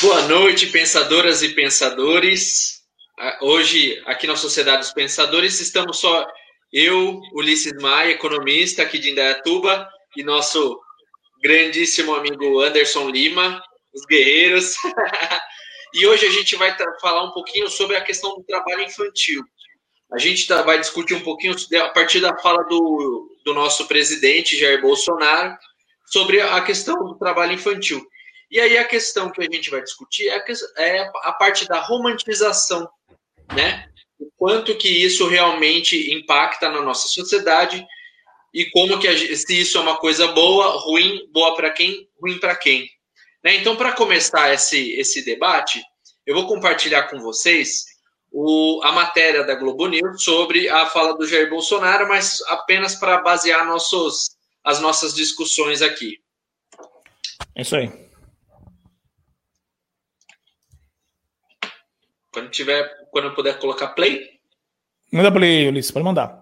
Boa noite, pensadoras e pensadores. Hoje, aqui na Sociedade dos Pensadores, estamos só eu, Ulisses Maia, economista aqui de Indaiatuba, e nosso grandíssimo amigo Anderson Lima, os guerreiros. e hoje a gente vai falar um pouquinho sobre a questão do trabalho infantil. A gente tá, vai discutir um pouquinho a partir da fala do, do nosso presidente, Jair Bolsonaro, sobre a questão do trabalho infantil. E aí a questão que a gente vai discutir é a, é a parte da romantização, né? O quanto que isso realmente impacta na nossa sociedade e como que a, se isso é uma coisa boa, ruim, boa para quem, ruim para quem. Né? Então, para começar esse, esse debate, eu vou compartilhar com vocês o, a matéria da Globo News sobre a fala do Jair Bolsonaro, mas apenas para basear nossos, as nossas discussões aqui. É isso aí. Quando tiver, quando eu puder colocar play. Manda play, Ulisses, pode mandar.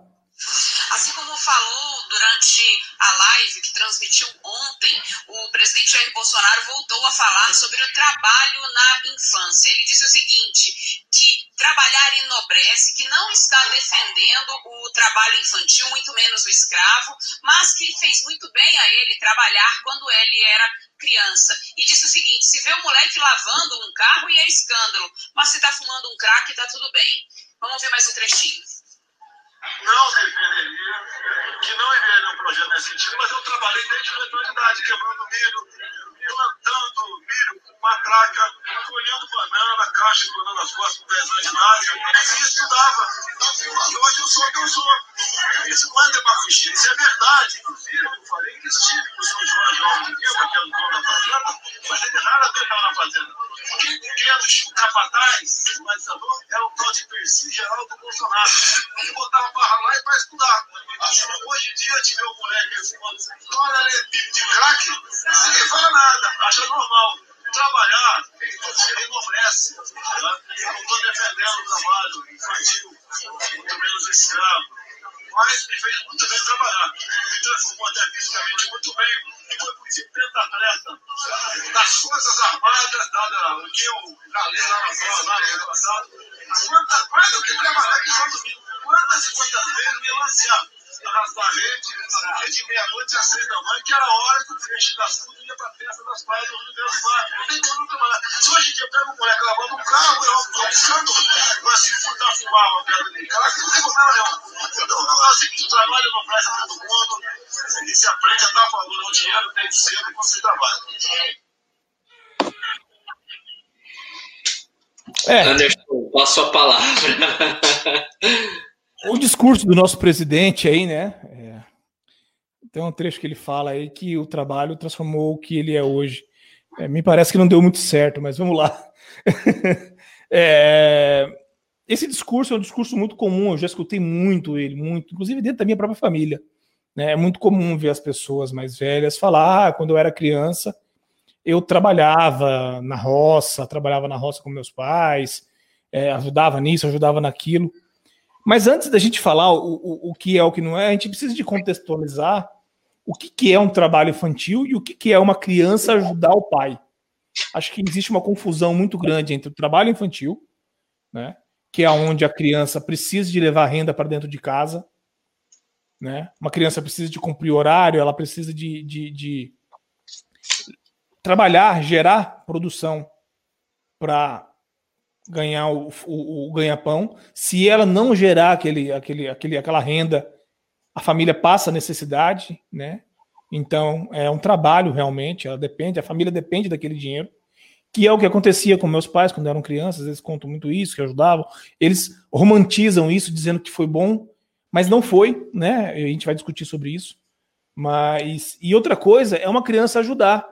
Assim como falou durante a live que transmitiu ontem, o presidente Jair Bolsonaro voltou a falar sobre o trabalho na infância. Ele disse o seguinte: que trabalhar enobrece, que não está defendendo o trabalho infantil, muito menos o escravo, mas que fez muito bem a ele trabalhar quando ele era criança. E disse o seguinte: se vê um moleque lavando um carro e é escândalo, mas se está fumando um crack, está tudo bem. Vamos ver mais um trechinho. Não defenderia, que não enviaria um projeto nesse sentido, mas eu trabalhei desde a atualidade, quebrando milho, plantando milho com matraca, colhendo banana, caixa de banana nas costas com 10 anos de idade, e estudava. E hoje eu sou o que eu sou. Isso não é demagogia, isso é verdade. Inclusive, eu falei que estive com o São João Alves de Viva, que é o dono da fazenda, mas ele raramente estava na fazenda. Quem pequenos, o capataz, o legislador, é o tal de Percy Geraldo Bolsonaro. Ele botava para lá e para estudar. Hoje em dia, tiver um moleque fumando olha de crack, ninguém fala nada, acha normal. Trabalhar enobrece. Né? Eu não estou defendendo o trabalho infantil, muito menos escravo. Mas me fez muito bem trabalhar. Me transformou até fisicamente muito bem. E foi por pentatleta das Forças Armadas, o que eu já li lá na prova, lá no ano passado. Quantas, mais do que trabalhar. Quantas e quantas vezes me lancearam nas paredes, de meia-noite às seis da manhã, que era a hora que o feixe das frutas ia para a festa das praias do Rio Sul. Como trabalhar. Se hoje em dia pega um moleque lavando um carro, eu estou buscando, mas se furtar fumar uma pedra de cara, não tem problema nenhum. Então, é o seguinte, o trabalho não presta todo mundo, e se aprende a dar valor ao dinheiro desde cedo quando se trabalha. É. Anderson, passo a palavra. O discurso do nosso presidente aí, né? É, tem um trecho que ele fala aí que o trabalho transformou o que ele é hoje. É, me parece que não deu muito certo, mas vamos lá. é, esse discurso é um discurso muito comum, eu já escutei muito ele, muito, inclusive dentro da minha própria família. Né? É muito comum ver as pessoas mais velhas falar: ah, quando eu era criança, eu trabalhava na roça, trabalhava na roça com meus pais, é, ajudava nisso, ajudava naquilo. Mas antes da gente falar o, o, o que é o que não é, a gente precisa de contextualizar o que, que é um trabalho infantil e o que, que é uma criança ajudar o pai. Acho que existe uma confusão muito grande entre o trabalho infantil, né, que é onde a criança precisa de levar renda para dentro de casa, né? Uma criança precisa de cumprir horário, ela precisa de, de, de trabalhar, gerar produção para ganhar o, o, o ganha-pão. Se ela não gerar aquele, aquele, aquele, aquela renda, a família passa necessidade, né? Então é um trabalho realmente, ela depende, a família depende daquele dinheiro, que é o que acontecia com meus pais quando eram crianças, eles contam muito isso, que ajudavam. Eles romantizam isso dizendo que foi bom, mas não foi, né? A gente vai discutir sobre isso. Mas e outra coisa é uma criança ajudar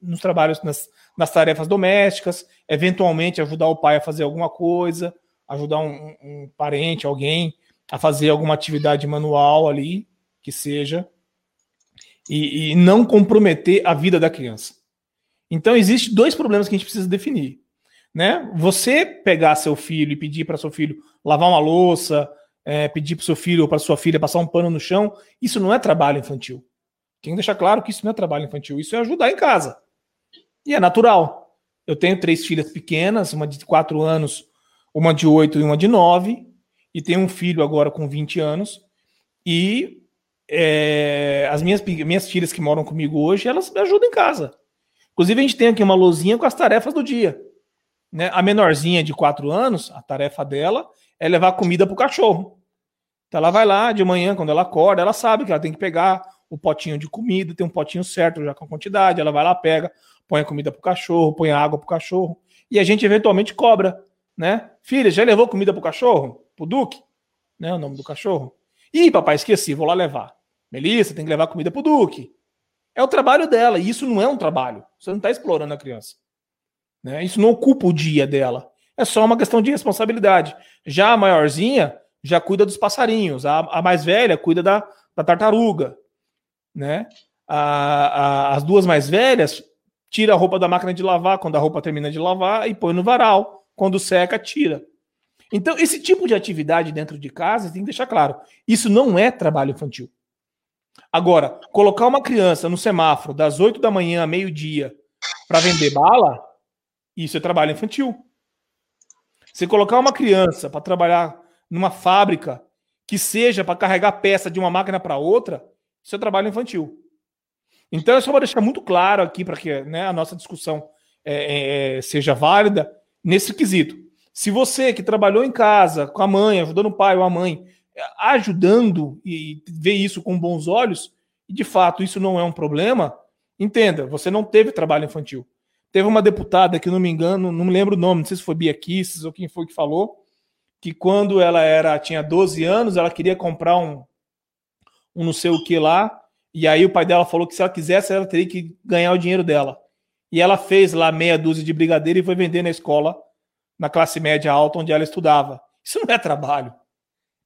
nos trabalhos, nas, nas tarefas domésticas, eventualmente ajudar o pai a fazer alguma coisa, ajudar um, um parente, alguém a fazer alguma atividade manual ali, que seja, e, e não comprometer a vida da criança. Então, existe dois problemas que a gente precisa definir. Né? Você pegar seu filho e pedir para seu filho lavar uma louça, é, pedir para seu filho ou para sua filha passar um pano no chão, isso não é trabalho infantil. Tem que deixar claro que isso não é trabalho infantil, isso é ajudar em casa. E é natural. Eu tenho três filhas pequenas, uma de quatro anos, uma de oito e uma de nove, e tenho um filho agora com 20 anos. E é, as minhas, minhas filhas que moram comigo hoje, elas me ajudam em casa. Inclusive, a gente tem aqui uma lousinha com as tarefas do dia. Né? A menorzinha de quatro anos, a tarefa dela é levar comida para o cachorro. Então ela vai lá de manhã, quando ela acorda, ela sabe que ela tem que pegar o potinho de comida, tem um potinho certo já com a quantidade, ela vai lá, pega, põe a comida pro cachorro, põe a água pro cachorro, e a gente eventualmente cobra, né? Filha, já levou comida pro cachorro? Pro Duque? Né, o nome do cachorro. Ih, papai, esqueci, vou lá levar. Melissa, tem que levar comida pro Duque. É o trabalho dela, e isso não é um trabalho. Você não está explorando a criança. Né? Isso não ocupa o dia dela. É só uma questão de responsabilidade. Já a maiorzinha já cuida dos passarinhos, a, a mais velha cuida da, da tartaruga. Né? A, a, as duas mais velhas tira a roupa da máquina de lavar quando a roupa termina de lavar e põe no varal. Quando seca, tira. Então, esse tipo de atividade dentro de casa tem que deixar claro: isso não é trabalho infantil. Agora, colocar uma criança no semáforo das 8 da manhã a meio-dia para vender bala, isso é trabalho infantil. Você colocar uma criança para trabalhar numa fábrica que seja para carregar peça de uma máquina para outra, isso é trabalho infantil. Então, é só para deixar muito claro aqui, para que né, a nossa discussão é, é, é, seja válida nesse quesito. Se você que trabalhou em casa, com a mãe, ajudando o pai ou a mãe, é, ajudando e vê isso com bons olhos, e de fato isso não é um problema, entenda, você não teve trabalho infantil. Teve uma deputada que, não me engano, não me lembro o nome, não sei se foi Bia Kisses ou quem foi que falou, que quando ela era tinha 12 anos, ela queria comprar um, um não sei o que lá, e aí o pai dela falou que se ela quisesse, ela teria que ganhar o dinheiro dela. E ela fez lá meia dúzia de brigadeiro e foi vender na escola, na classe média alta, onde ela estudava. Isso não é trabalho.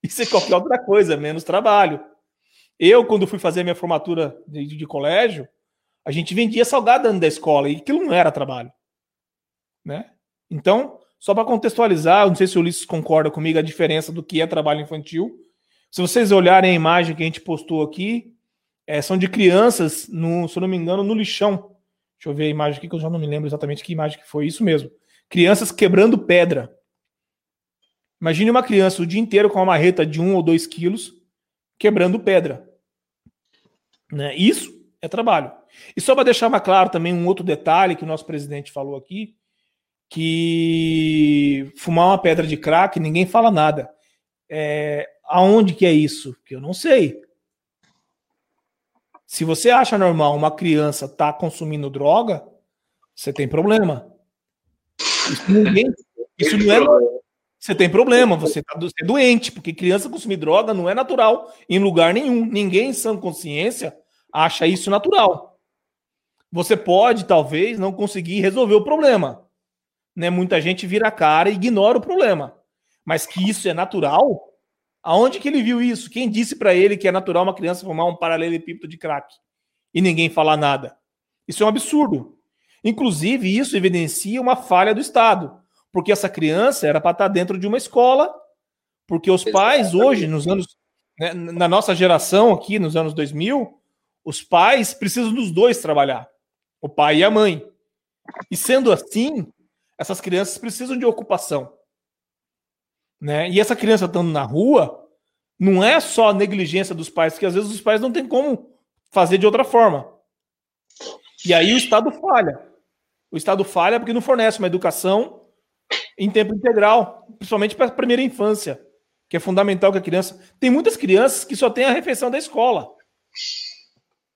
Isso é qualquer outra coisa, menos trabalho. Eu, quando fui fazer minha formatura de, de colégio, a gente vendia salgado dentro da escola e aquilo não era trabalho. Né? Então, só para contextualizar, não sei se o Ulisses concorda comigo a diferença do que é trabalho infantil. Se vocês olharem a imagem que a gente postou aqui, é, são de crianças, no, se eu não me engano, no lixão. Deixa eu ver a imagem aqui, que eu já não me lembro exatamente que imagem que foi. Isso mesmo. Crianças quebrando pedra. Imagine uma criança o dia inteiro com uma marreta de um ou dois quilos quebrando pedra. Né? Isso é trabalho. E só para deixar mais claro também um outro detalhe que o nosso presidente falou aqui, que fumar uma pedra de crack, ninguém fala nada. É, aonde que é isso? Que eu não sei. Se você acha normal uma criança estar tá consumindo droga, você tem problema. Isso, ninguém, isso não é. Você tem problema, você está é doente, porque criança consumir droga não é natural em lugar nenhum. Ninguém em sã consciência acha isso natural. Você pode, talvez, não conseguir resolver o problema. Né? Muita gente vira a cara e ignora o problema. Mas que isso é natural, Aonde que ele viu isso? Quem disse para ele que é natural uma criança fumar um paralelepípedo de crack e ninguém falar nada? Isso é um absurdo. Inclusive, isso evidencia uma falha do Estado, porque essa criança era para estar tá dentro de uma escola, porque os pais hoje, nos anos, né, na nossa geração aqui, nos anos 2000, os pais precisam dos dois trabalhar, o pai e a mãe. E sendo assim, essas crianças precisam de ocupação. Né? E essa criança estando na rua, não é só a negligência dos pais, porque às vezes os pais não têm como fazer de outra forma. E aí o Estado falha. O Estado falha porque não fornece uma educação em tempo integral, principalmente para a primeira infância, que é fundamental que a criança. Tem muitas crianças que só têm a refeição da escola.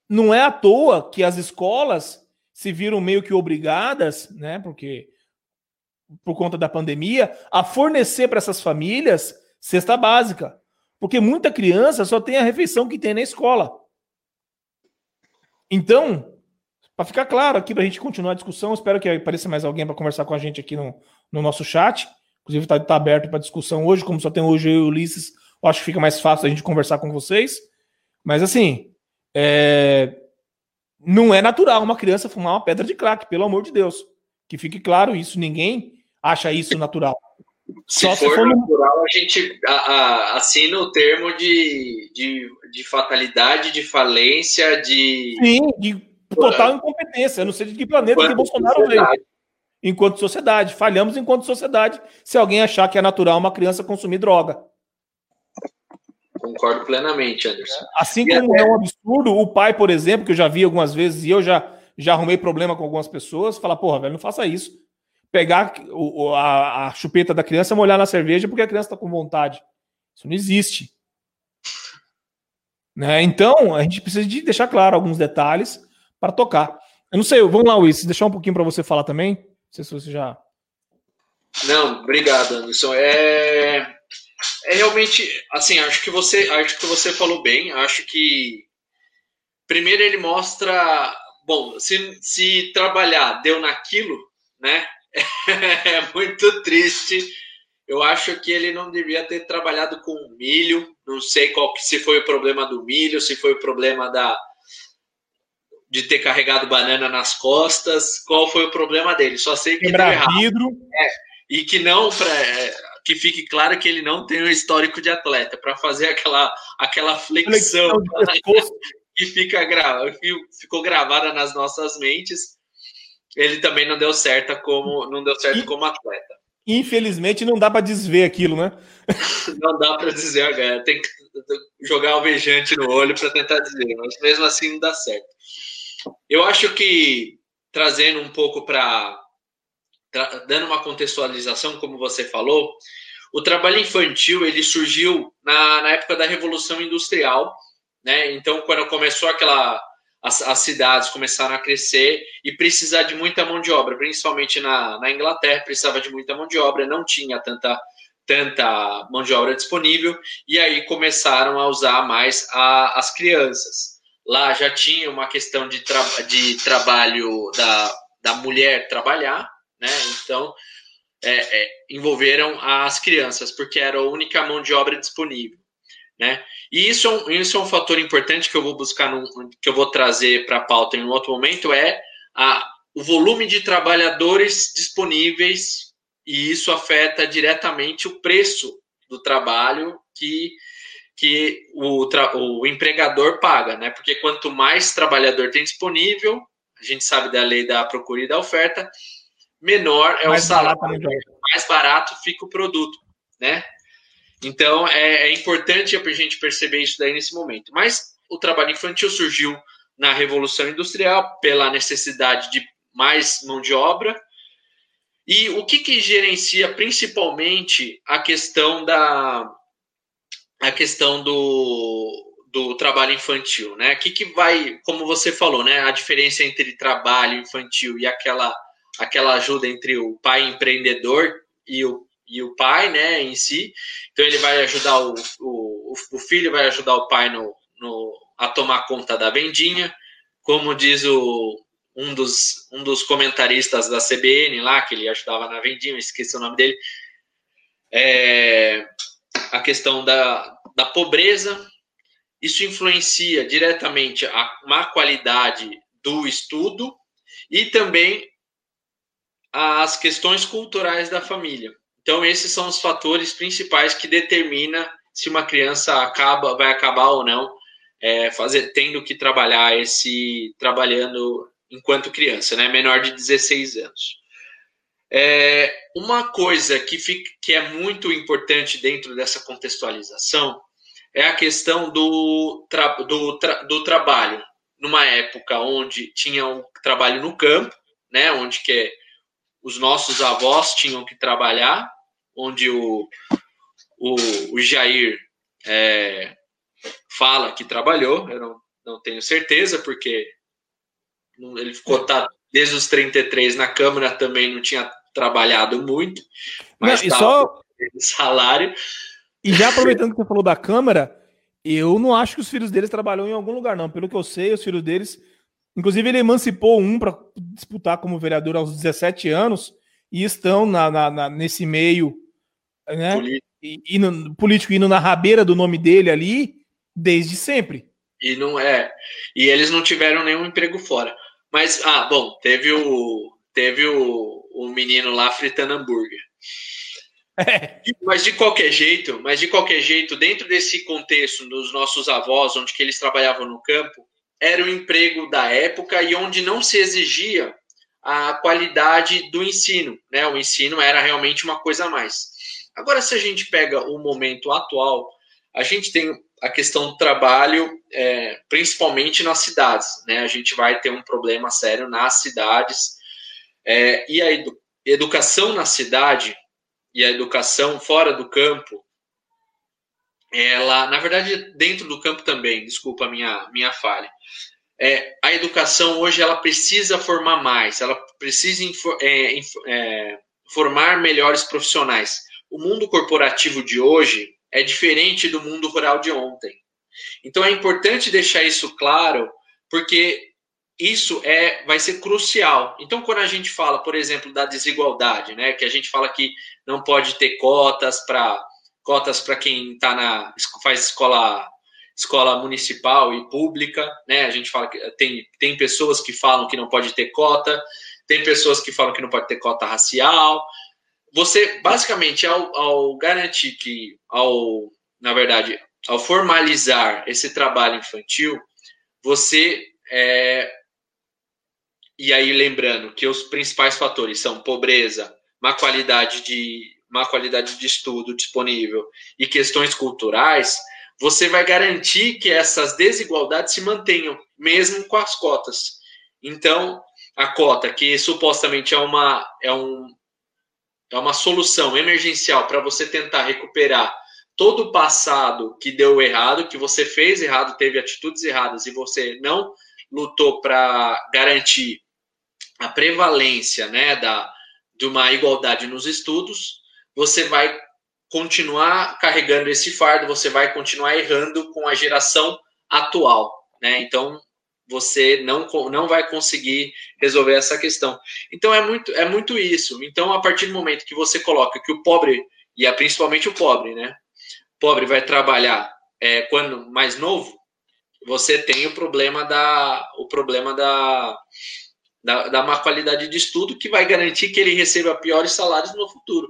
Não é à toa que as escolas se viram meio que obrigadas, né? Porque por conta da pandemia, a fornecer para essas famílias cesta básica. Porque muita criança só tem a refeição que tem na escola. Então, para ficar claro aqui, para a gente continuar a discussão, espero que apareça mais alguém para conversar com a gente aqui no, no nosso chat. Inclusive, está tá aberto para discussão hoje, como só tem hoje eu e o Ulisses, eu acho que fica mais fácil a gente conversar com vocês. Mas, assim, é... não é natural uma criança fumar uma pedra de crack, pelo amor de Deus. Que fique claro isso, ninguém acha isso natural. Se, Só for, se for natural, a gente assina o termo de, de, de, fatalidade, de falência, de. Sim, de total incompetência. Eu não sei de que planeta que Bolsonaro veio. enquanto sociedade. Falhamos enquanto sociedade se alguém achar que é natural uma criança consumir droga. Concordo plenamente, Anderson. Assim e como até... é um absurdo, o pai, por exemplo, que eu já vi algumas vezes e eu já, já arrumei problema com algumas pessoas, falar, porra, velho, não faça isso. Pegar o, a, a chupeta da criança e molhar na cerveja porque a criança está com vontade. Isso não existe. Né? Então, a gente precisa de deixar claro alguns detalhes para tocar. Eu não sei, vamos lá, Luiz, deixar um pouquinho para você falar também. Não sei se você já. Não, obrigado, Anderson. É, é realmente assim, acho que você, acho que você falou bem. Acho que primeiro ele mostra, bom, se, se trabalhar deu naquilo, né? É muito triste. Eu acho que ele não devia ter trabalhado com milho. Não sei qual que se foi o problema do milho, se foi o problema da de ter carregado banana nas costas, qual foi o problema dele. Só sei que Quebrar errado. vidro. É, e que não para é, que fique claro que ele não tem um histórico de atleta para fazer aquela aquela flexão, que fica gra, ficou gravada nas nossas mentes. Ele também não deu certo como não deu certo como atleta. Infelizmente não dá para desver aquilo, né? não dá para dizer, tem que jogar alvejante no olho para tentar dizer, mas mesmo assim não dá certo. Eu acho que trazendo um pouco para dando uma contextualização, como você falou, o trabalho infantil ele surgiu na, na época da Revolução Industrial, né? Então, quando começou aquela as, as, cidades começaram a crescer e precisar de muita mão de obra, principalmente na, na Inglaterra, precisava de muita mão de obra, não tinha tanta tanta mão de obra disponível, e aí começaram a usar mais a, as crianças. Lá já tinha uma questão de, tra de trabalho da, da mulher trabalhar, né? Então é, é, envolveram as crianças, porque era a única mão de obra disponível. Né? E isso, é isso é um fator importante que eu vou buscar, no, que eu vou trazer para a pauta em um outro momento, é a, o volume de trabalhadores disponíveis, e isso afeta diretamente o preço do trabalho que que o, o empregador paga, né? Porque quanto mais trabalhador tem disponível, a gente sabe da lei da procura e da oferta, menor é mais o salário, barato, mais barato fica o produto, né? Então é, é importante a gente perceber isso daí nesse momento. Mas o trabalho infantil surgiu na Revolução Industrial pela necessidade de mais mão de obra. E o que, que gerencia principalmente a questão da, a questão do, do trabalho infantil, né? O que, que vai, como você falou, né? A diferença entre trabalho infantil e aquela, aquela ajuda entre o pai empreendedor e o, e o pai, né, em si. Então ele vai ajudar o, o, o filho vai ajudar o pai no, no, a tomar conta da vendinha, como diz o, um dos, um dos comentaristas da CBN lá, que ele ajudava na vendinha, esqueci o nome dele. É, a questão da, da pobreza, isso influencia diretamente a má qualidade do estudo e também as questões culturais da família. Então, esses são os fatores principais que determina se uma criança acaba, vai acabar ou não é, fazer, tendo que trabalhar esse trabalhando enquanto criança, né, menor de 16 anos. É, uma coisa que, fica, que é muito importante dentro dessa contextualização é a questão do, tra, do, tra, do trabalho. Numa época onde tinha um trabalho no campo, né, onde que os nossos avós tinham que trabalhar, onde o, o, o Jair é, fala que trabalhou, eu não, não tenho certeza, porque ele ficou tá, desde os 33 na Câmara também não tinha trabalhado muito, mas não, só salário. E já aproveitando que você falou da Câmara, eu não acho que os filhos deles trabalham em algum lugar, não. Pelo que eu sei, os filhos deles. Inclusive, ele emancipou um para disputar como vereador aos 17 anos e estão na, na, na nesse meio né, político. E, indo, político indo na rabeira do nome dele ali desde sempre. E não é. E eles não tiveram nenhum emprego fora. Mas, ah, bom, teve o, teve o, o menino lá fritando hambúrguer. É. Mas de qualquer jeito, mas de qualquer jeito, dentro desse contexto dos nossos avós, onde que eles trabalhavam no campo, era o emprego da época e onde não se exigia a qualidade do ensino, né? O ensino era realmente uma coisa a mais. Agora, se a gente pega o momento atual, a gente tem a questão do trabalho, é, principalmente nas cidades, né? A gente vai ter um problema sério nas cidades é, e a edu educação na cidade e a educação fora do campo, ela, na verdade, dentro do campo também, desculpa a minha, minha falha. É, a educação hoje ela precisa formar mais, ela precisa é, é, formar melhores profissionais. O mundo corporativo de hoje é diferente do mundo rural de ontem. Então é importante deixar isso claro, porque isso é vai ser crucial. Então, quando a gente fala, por exemplo, da desigualdade, né, que a gente fala que não pode ter cotas para cotas para quem tá na faz escola escola municipal e pública, né? A gente fala que tem, tem pessoas que falam que não pode ter cota, tem pessoas que falam que não pode ter cota racial. Você, basicamente, ao, ao garantir que, ao, na verdade, ao formalizar esse trabalho infantil, você é, e aí lembrando que os principais fatores são pobreza, má qualidade de má qualidade de estudo disponível e questões culturais, você vai garantir que essas desigualdades se mantenham, mesmo com as cotas. Então, a cota, que supostamente é uma, é um, é uma solução emergencial para você tentar recuperar todo o passado que deu errado, que você fez errado, teve atitudes erradas e você não lutou para garantir a prevalência né, da, de uma igualdade nos estudos, você vai continuar carregando esse fardo, você vai continuar errando com a geração atual, né? Então você não, não vai conseguir resolver essa questão. Então é muito é muito isso. Então a partir do momento que você coloca que o pobre e é principalmente o pobre, né? O pobre vai trabalhar é, quando mais novo, você tem o problema da o problema da da, da má qualidade de estudo que vai garantir que ele receba piores salários no futuro.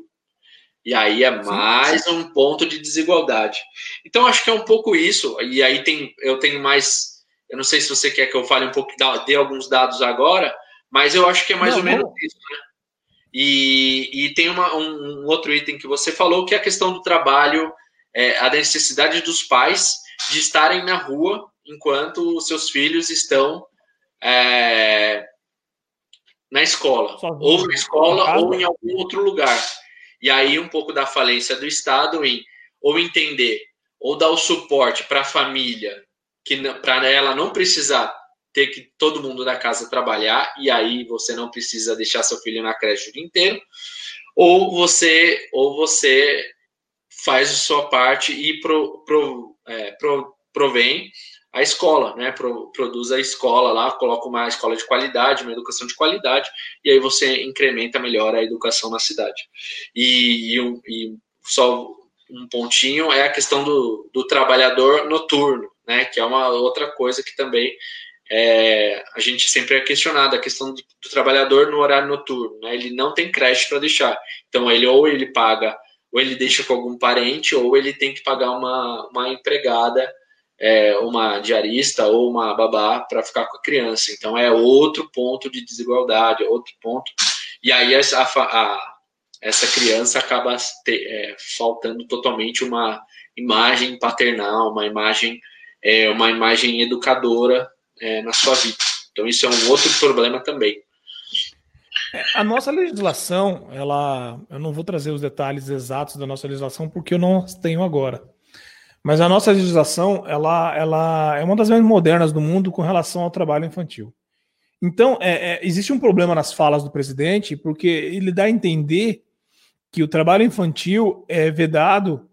E aí é mais um ponto de desigualdade. Então acho que é um pouco isso. E aí tem, eu tenho mais. Eu não sei se você quer que eu fale um pouco, dê alguns dados agora, mas eu acho que é mais não, ou menos não. isso, né? E, e tem uma, um, um, outro item que você falou, que é a questão do trabalho, é, a necessidade dos pais de estarem na rua enquanto os seus filhos estão é, na escola, ou na escola, ou em algum outro lugar. E aí um pouco da falência do Estado em ou entender ou dar o suporte para a família, que para ela não precisar ter que todo mundo da casa trabalhar e aí você não precisa deixar seu filho na creche o dia inteiro, ou você ou você faz a sua parte e pro, pro, é, pro, provém a escola, né? Pro, produz a escola lá, coloca uma escola de qualidade, uma educação de qualidade, e aí você incrementa melhor a educação na cidade. E, e, e só um pontinho é a questão do, do trabalhador noturno, né? Que é uma outra coisa que também é, a gente sempre é questionado, a questão do, do trabalhador no horário noturno, né? Ele não tem creche para deixar. Então, ele ou ele paga, ou ele deixa com algum parente, ou ele tem que pagar uma, uma empregada é, uma diarista ou uma babá para ficar com a criança. Então é outro ponto de desigualdade, outro ponto. E aí essa, a, essa criança acaba te, é, faltando totalmente uma imagem paternal, uma imagem, é, uma imagem educadora é, na sua vida. Então isso é um outro problema também. A nossa legislação, ela, eu não vou trazer os detalhes exatos da nossa legislação porque eu não tenho agora. Mas a nossa legislação ela, ela é uma das mais modernas do mundo com relação ao trabalho infantil. Então, é, é, existe um problema nas falas do presidente, porque ele dá a entender que o trabalho infantil é vedado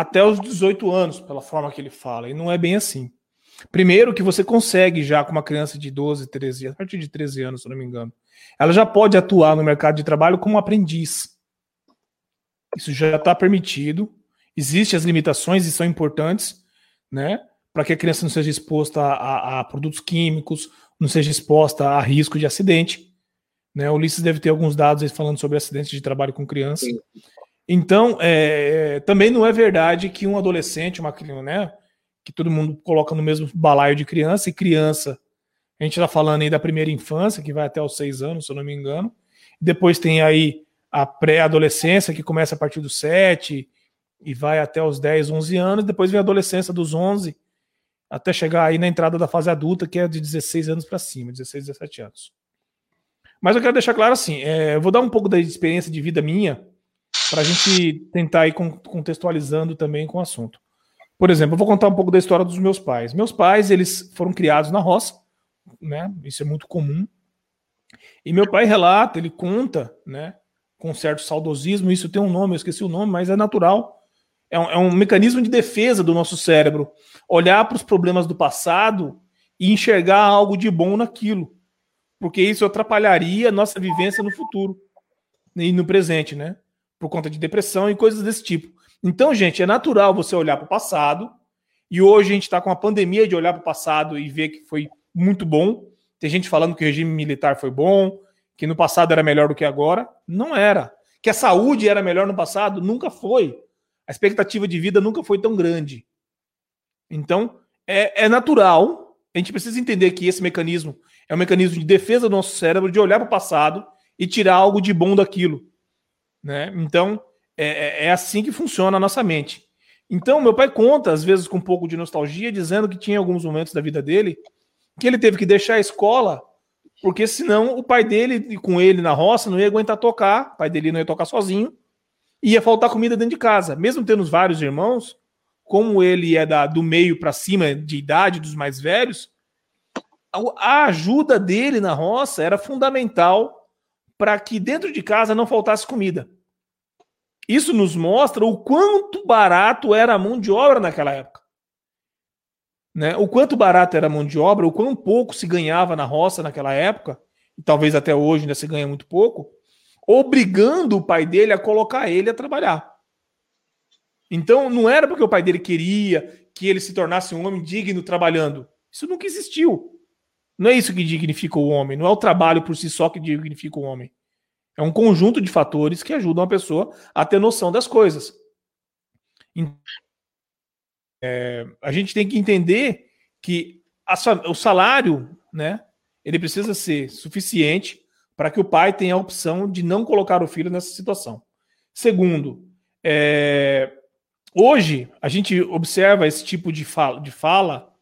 até os 18 anos, pela forma que ele fala, e não é bem assim. Primeiro, que você consegue já com uma criança de 12, 13, a partir de 13 anos, se não me engano, ela já pode atuar no mercado de trabalho como aprendiz. Isso já está permitido Existem as limitações e são importantes, né? Para que a criança não seja exposta a, a, produtos químicos, não seja exposta a risco de acidente. Né? O Ulisses deve ter alguns dados falando sobre acidentes de trabalho com criança. Sim. Então, é, também não é verdade que um adolescente, uma criança, né? Que todo mundo coloca no mesmo balaio de criança, e criança A gente está falando aí da primeira infância, que vai até os seis anos, se eu não me engano. Depois tem aí a pré-adolescência, que começa a partir dos sete e vai até os 10, 11 anos. Depois vem a adolescência dos 11 até chegar aí na entrada da fase adulta, que é de 16 anos para cima, 16, 17 anos. Mas eu quero deixar claro assim, é, eu vou dar um pouco da experiência de vida minha para a gente tentar ir contextualizando também com o assunto. Por exemplo, eu vou contar um pouco da história dos meus pais. Meus pais, eles foram criados na roça, né? Isso é muito comum. E meu pai relata, ele conta, né? Com certo saudosismo, isso tem um nome, eu esqueci o nome, mas é natural. É um, é um mecanismo de defesa do nosso cérebro. Olhar para os problemas do passado e enxergar algo de bom naquilo. Porque isso atrapalharia a nossa vivência no futuro e no presente, né? Por conta de depressão e coisas desse tipo. Então, gente, é natural você olhar para o passado. E hoje a gente está com a pandemia de olhar para o passado e ver que foi muito bom. Tem gente falando que o regime militar foi bom, que no passado era melhor do que agora. Não era. Que a saúde era melhor no passado? Nunca foi. A expectativa de vida nunca foi tão grande. Então, é, é natural. A gente precisa entender que esse mecanismo é um mecanismo de defesa do nosso cérebro, de olhar para o passado e tirar algo de bom daquilo. Né? Então, é, é, é assim que funciona a nossa mente. Então, meu pai conta, às vezes com um pouco de nostalgia, dizendo que tinha alguns momentos da vida dele que ele teve que deixar a escola, porque senão o pai dele, com ele na roça, não ia aguentar tocar, o pai dele não ia tocar sozinho, ia faltar comida dentro de casa. Mesmo tendo vários irmãos, como ele é da, do meio para cima de idade dos mais velhos, a ajuda dele na roça era fundamental para que dentro de casa não faltasse comida. Isso nos mostra o quanto barato era a mão de obra naquela época. Né? O quanto barato era a mão de obra, o quão pouco se ganhava na roça naquela época, e talvez até hoje ainda se ganha muito pouco, obrigando o pai dele a colocar ele a trabalhar. Então não era porque o pai dele queria que ele se tornasse um homem digno trabalhando. Isso nunca existiu. Não é isso que dignifica o homem, não é o trabalho por si só que dignifica o homem. É um conjunto de fatores que ajudam a pessoa a ter noção das coisas. É, a gente tem que entender que a, o salário, né, ele precisa ser suficiente para que o pai tenha a opção de não colocar o filho nessa situação. Segundo, é, hoje a gente observa esse tipo de fala, de fala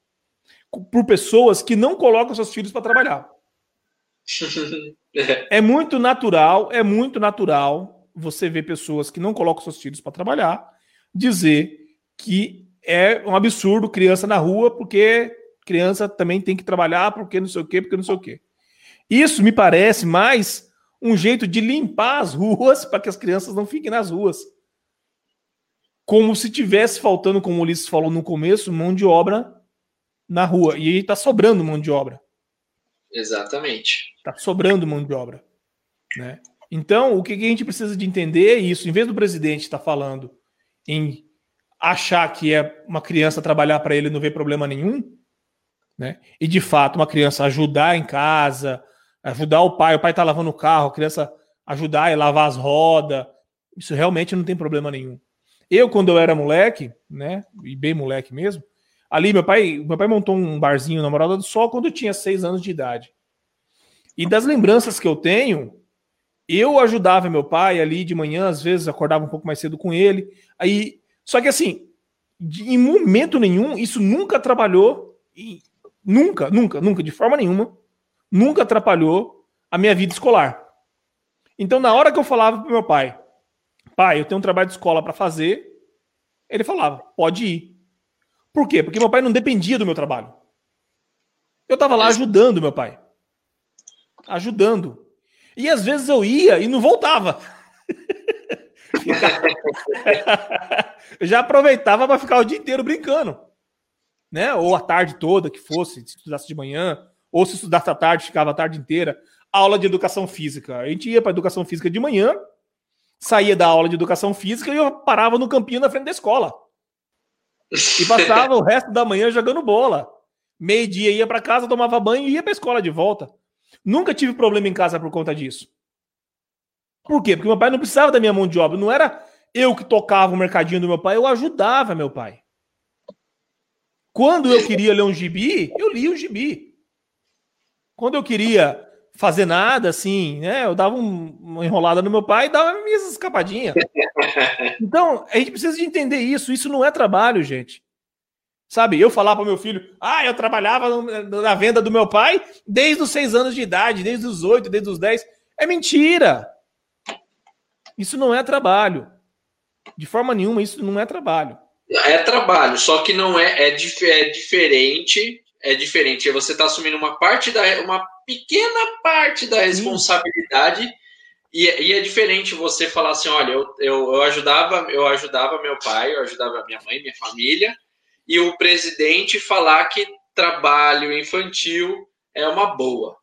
por pessoas que não colocam seus filhos para trabalhar. é muito natural, é muito natural você ver pessoas que não colocam seus filhos para trabalhar dizer que é um absurdo criança na rua, porque criança também tem que trabalhar, porque não sei o quê, porque não sei o quê. Isso me parece mais um jeito de limpar as ruas para que as crianças não fiquem nas ruas. Como se tivesse faltando, como o Ulisses falou no começo, mão de obra na rua. E está sobrando mão de obra. Exatamente. Está sobrando mão de obra. Né? Então, o que a gente precisa de entender é isso. Em vez do presidente estar tá falando em achar que é uma criança trabalhar para ele não ver problema nenhum, né? E de fato, uma criança ajudar em casa, ajudar o pai, o pai tá lavando o carro, a criança ajudar e lavar as rodas, isso realmente não tem problema nenhum. Eu, quando eu era moleque, né? E bem moleque mesmo, ali meu pai, meu pai montou um barzinho na Morada do Sol quando eu tinha seis anos de idade. E das lembranças que eu tenho, eu ajudava meu pai ali de manhã, às vezes acordava um pouco mais cedo com ele. Aí só que assim, em momento nenhum, isso nunca atrapalhou, nunca, nunca, nunca, de forma nenhuma, nunca atrapalhou a minha vida escolar. Então, na hora que eu falava pro meu pai, pai, eu tenho um trabalho de escola para fazer, ele falava, pode ir. Por quê? Porque meu pai não dependia do meu trabalho. Eu estava lá ajudando meu pai. Ajudando. E às vezes eu ia e não voltava. eu já aproveitava para ficar o dia inteiro brincando. Né? Ou a tarde toda que fosse, se estudasse de manhã, ou se estudasse à tarde, ficava a tarde inteira. Aula de educação física. A gente ia para educação física de manhã, saía da aula de educação física e eu parava no campinho na frente da escola. E passava o resto da manhã jogando bola. Meio-dia ia para casa, tomava banho e ia para escola de volta. Nunca tive problema em casa por conta disso. Por quê? Porque meu pai não precisava da minha mão de obra. Não era eu que tocava o mercadinho do meu pai, eu ajudava meu pai. Quando eu queria ler um gibi, eu lia um gibi. Quando eu queria fazer nada, assim, né? Eu dava um, uma enrolada no meu pai e dava minhas escapadinhas. Então, a gente precisa de entender isso. Isso não é trabalho, gente. Sabe, eu falar para meu filho, ah, eu trabalhava na venda do meu pai desde os seis anos de idade, desde os oito, desde os dez. É mentira. Isso não é trabalho. De forma nenhuma, isso não é trabalho. É trabalho, só que não é, é, dif é diferente. É diferente. Você está assumindo uma parte da. uma pequena parte da responsabilidade. E, e, é diferente você falar assim: olha, eu, eu, eu, ajudava, eu ajudava meu pai, eu ajudava minha mãe, minha família, e o presidente falar que trabalho infantil é uma boa.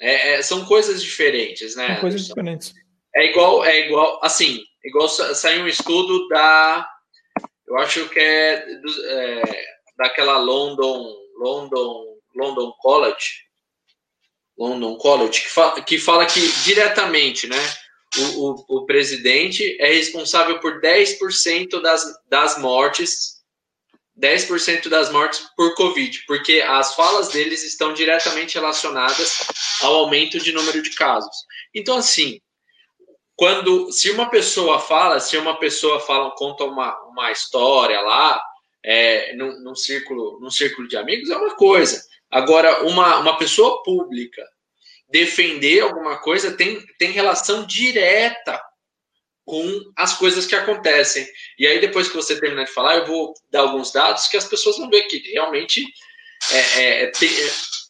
É, é, são coisas diferentes, né? São coisas diferentes. É igual, é igual, assim, igual saiu um estudo da, eu acho que é, é daquela London, London, London College, London College, que fala que, fala que diretamente, né, o, o, o presidente é responsável por 10% das, das mortes 10% das mortes por Covid, porque as falas deles estão diretamente relacionadas ao aumento de número de casos. Então, assim, quando se uma pessoa fala, se uma pessoa fala, conta uma, uma história lá, é, num, num, círculo, num círculo de amigos, é uma coisa. Agora, uma, uma pessoa pública defender alguma coisa tem, tem relação direta com as coisas que acontecem. E aí, depois que você terminar de falar, eu vou dar alguns dados que as pessoas vão ver que realmente é, é, é tem,